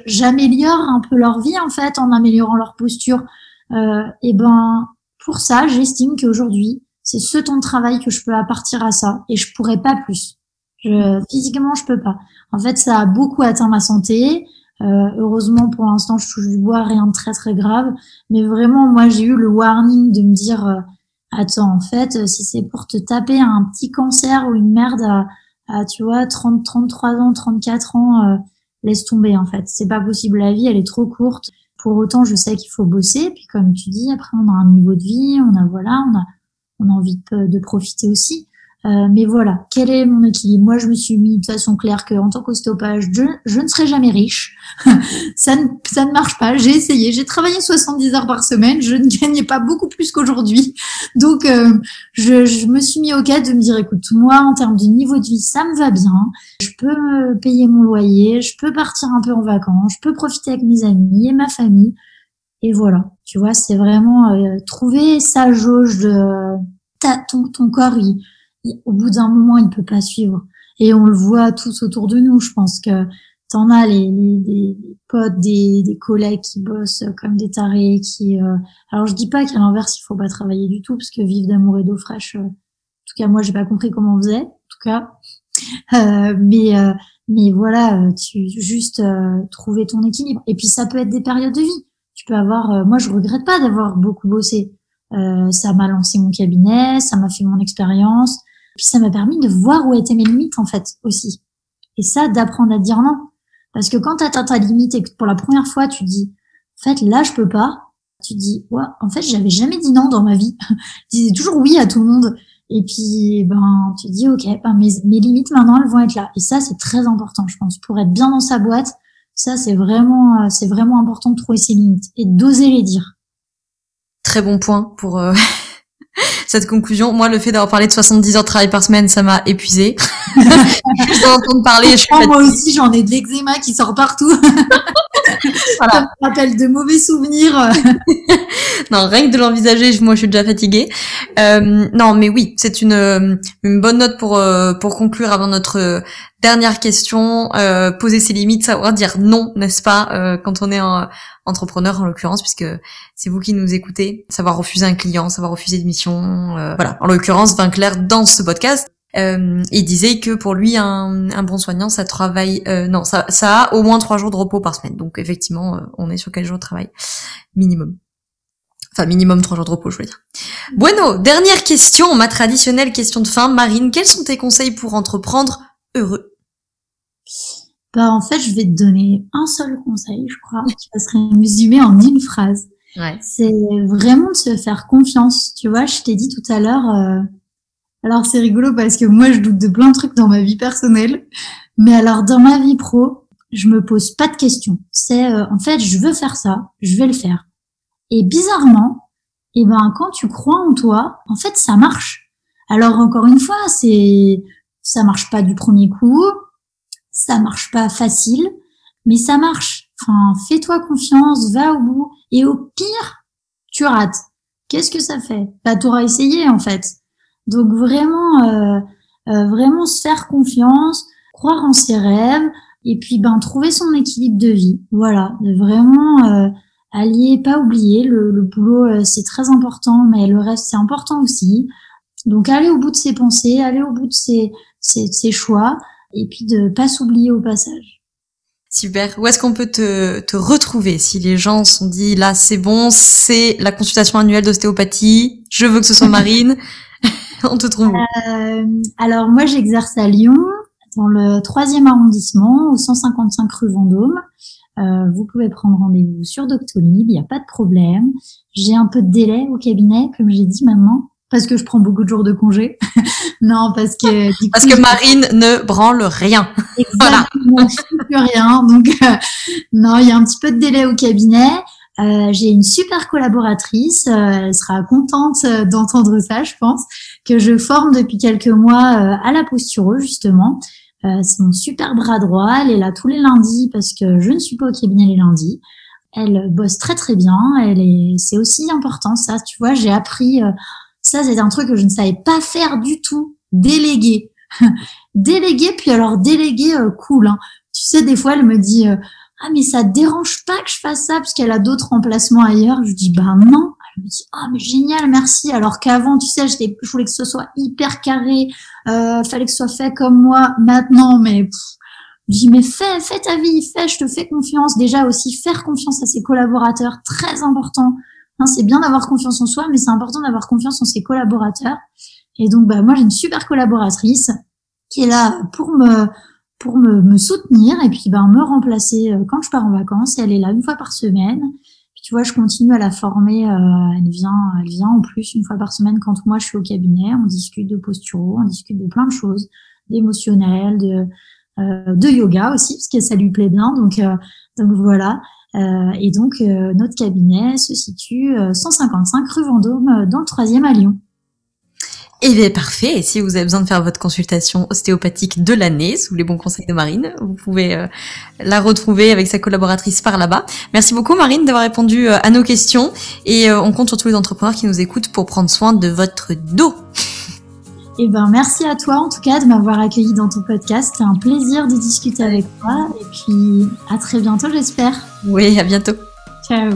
j'améliore un peu leur vie en fait en améliorant leur posture. Euh, et ben pour ça j'estime qu'aujourd'hui c'est ce temps de travail que je peux appartir à ça. Et je pourrais pas plus. Je, physiquement, je peux pas. En fait, ça a beaucoup atteint ma santé. Euh, heureusement, pour l'instant, je touche du bois, rien de très très grave. Mais vraiment, moi, j'ai eu le warning de me dire, euh, attends, en fait, si c'est pour te taper un petit cancer ou une merde à, à tu vois, 30, 33 ans, 34 ans, euh, laisse tomber, en fait. C'est pas possible. La vie, elle est trop courte. Pour autant, je sais qu'il faut bosser. Puis, comme tu dis, après, on a un niveau de vie, on a, voilà, on a, on a envie de, de profiter aussi. Euh, mais voilà, quel est mon équilibre? Moi, je me suis mis de façon claire que en tant qu'ostéopathe, je, je, ne serai jamais riche. *laughs* ça, ne, ça ne marche pas. J'ai essayé. J'ai travaillé 70 heures par semaine. Je ne *laughs* gagnais pas beaucoup plus qu'aujourd'hui. Donc, euh, je, je, me suis mis au cas de me dire, écoute, moi, en termes de niveau de vie, ça me va bien. Je peux payer mon loyer. Je peux partir un peu en vacances. Je peux profiter avec mes amis et ma famille. Et voilà, tu vois, c'est vraiment euh, trouver sa jauge de... ton, ton corps, au bout d'un moment, il peut pas suivre. Et on le voit tous autour de nous. Je pense que t'en as les, les, des, potes, des, des, collègues qui bossent comme des tarés, qui. Euh... Alors je dis pas qu'à l'inverse, il faut pas travailler du tout, parce que vivre d'amour et d'eau fraîche. Euh, en tout cas, moi, j'ai pas compris comment on faisait. En tout cas, euh, mais euh, mais voilà, tu juste trouver ton équilibre. Et puis ça peut être des périodes de vie. Tu peux avoir. moi, je regrette pas d'avoir beaucoup bossé. ça m'a lancé mon cabinet, ça m'a fait mon expérience. Puis ça m'a permis de voir où étaient mes limites en fait aussi. Et ça, d'apprendre à dire non. Parce que quand tu atteins ta limite et que pour la première fois tu dis, en fait là je peux pas, tu dis, ouais, en fait j'avais jamais dit non dans ma vie. *laughs* je disais toujours oui à tout le monde. Et puis ben tu dis ok, ben, mes, mes limites maintenant elles vont être là. Et ça c'est très important je pense pour être bien dans sa boîte. Ça c'est vraiment euh, c'est vraiment important de trouver ses limites et d'oser les dire. Très bon point pour euh, *laughs* *laughs* cette conclusion. Moi, le fait d'avoir parlé de 70 heures de travail par semaine, ça m'a épuisé. *laughs* je entendre parler. Je oh, moi aussi, j'en ai de l'eczéma qui sort partout. *laughs* *laughs* voilà. Ça me rappelle de mauvais souvenirs. *laughs* non, rien que de l'envisager, moi, je suis déjà fatiguée. Euh, non, mais oui, c'est une, une bonne note pour euh, pour conclure avant notre dernière question. Euh, poser ses limites, savoir dire non, n'est-ce pas, euh, quand on est un entrepreneur en l'occurrence, puisque c'est vous qui nous écoutez. Savoir refuser un client, savoir refuser une mission. Euh, voilà. En l'occurrence, Vinclair dans ce podcast. Euh, il disait que pour lui un, un bon soignant ça travaille euh, non ça, ça a au moins trois jours de repos par semaine. Donc effectivement euh, on est sur quel jour de travail? Minimum. Enfin minimum trois jours de repos je veux dire. Bueno dernière question ma traditionnelle question de fin. Marine quels sont tes conseils pour entreprendre heureux? Bah en fait je vais te donner un seul conseil je crois. Qui va se résumer en une phrase. Ouais. c'est vraiment de se faire confiance. Tu vois je t'ai dit tout à l'heure euh, alors c'est rigolo parce que moi je doute de plein de trucs dans ma vie personnelle, mais alors dans ma vie pro, je me pose pas de questions. C'est euh, en fait je veux faire ça, je vais le faire. Et bizarrement, eh ben quand tu crois en toi, en fait ça marche. Alors encore une fois, c'est ça marche pas du premier coup, ça marche pas facile, mais ça marche. Enfin, fais-toi confiance, va au bout et au pire, tu rates. Qu'est-ce que ça fait? Bah t'auras essayé en fait. Donc vraiment, euh, euh, vraiment se faire confiance, croire en ses rêves et puis ben trouver son équilibre de vie. Voilà, de vraiment euh, allier, pas oublier le, le boulot, euh, c'est très important, mais le reste c'est important aussi. Donc aller au bout de ses pensées, aller au bout de ses, ses, ses choix et puis de pas s'oublier au passage. Super. Où est-ce qu'on peut te, te retrouver si les gens se sont dit là c'est bon, c'est la consultation annuelle d'ostéopathie, je veux que ce soit *laughs* Marine, *laughs* on te trouve euh, Alors moi j'exerce à Lyon, dans le troisième arrondissement, au 155 rue Vendôme. Euh, vous pouvez prendre rendez-vous sur Doctolib, il n'y a pas de problème. J'ai un peu de délai au cabinet, comme j'ai dit maintenant, parce que je prends beaucoup de jours de congé. *laughs* non, parce que parce que Marine ne branle rien. Exactement, je ne plus rien. Donc euh, non, il y a un petit peu de délai au cabinet. Euh, j'ai une super collaboratrice, euh, elle sera contente euh, d'entendre ça, je pense, que je forme depuis quelques mois à la posture justement. c'est mon super bras droit, elle est là tous les lundis parce que je ne suis pas au cabinet les lundis. Elle bosse très très bien, elle est, c'est aussi important ça, tu vois, j'ai appris, ça c'est un truc que je ne savais pas faire du tout, déléguer. *laughs* déléguer, puis alors déléguer cool. Hein. Tu sais, des fois elle me dit ah mais ça dérange pas que je fasse ça parce qu'elle a d'autres emplacements ailleurs. Je dis bah non. Me dit ah mais génial merci. Alors qu'avant tu sais je voulais que ce soit hyper carré, euh, fallait que ce soit fait comme moi. Maintenant mais je dis mais fais fais ta vie, fais je te fais confiance. Déjà aussi faire confiance à ses collaborateurs très important. Hein, c'est bien d'avoir confiance en soi mais c'est important d'avoir confiance en ses collaborateurs. Et donc bah moi j'ai une super collaboratrice qui est là pour me pour me, me, soutenir et puis ben me remplacer euh, quand je pars en vacances. elle est là une fois par semaine. Tu vois, je continue à la former. Euh, elle vient, elle vient en plus une fois par semaine quand moi je suis au cabinet. On discute de posturaux, on discute de plein de choses, d'émotionnel, de euh, de yoga aussi parce que ça lui plaît bien. Donc donc voilà. et donc notre cabinet se situe 155 rue Vendôme dans le troisième à Lyon. Eh bien, parfait. Et si vous avez besoin de faire votre consultation ostéopathique de l'année, sous les bons conseils de Marine, vous pouvez euh, la retrouver avec sa collaboratrice par là-bas. Merci beaucoup, Marine, d'avoir répondu euh, à nos questions. Et euh, on compte sur tous les entrepreneurs qui nous écoutent pour prendre soin de votre dos. Eh ben, merci à toi, en tout cas, de m'avoir accueilli dans ton podcast. C'est un plaisir de discuter avec toi. Et puis, à très bientôt, j'espère. Oui, à bientôt. Ciao.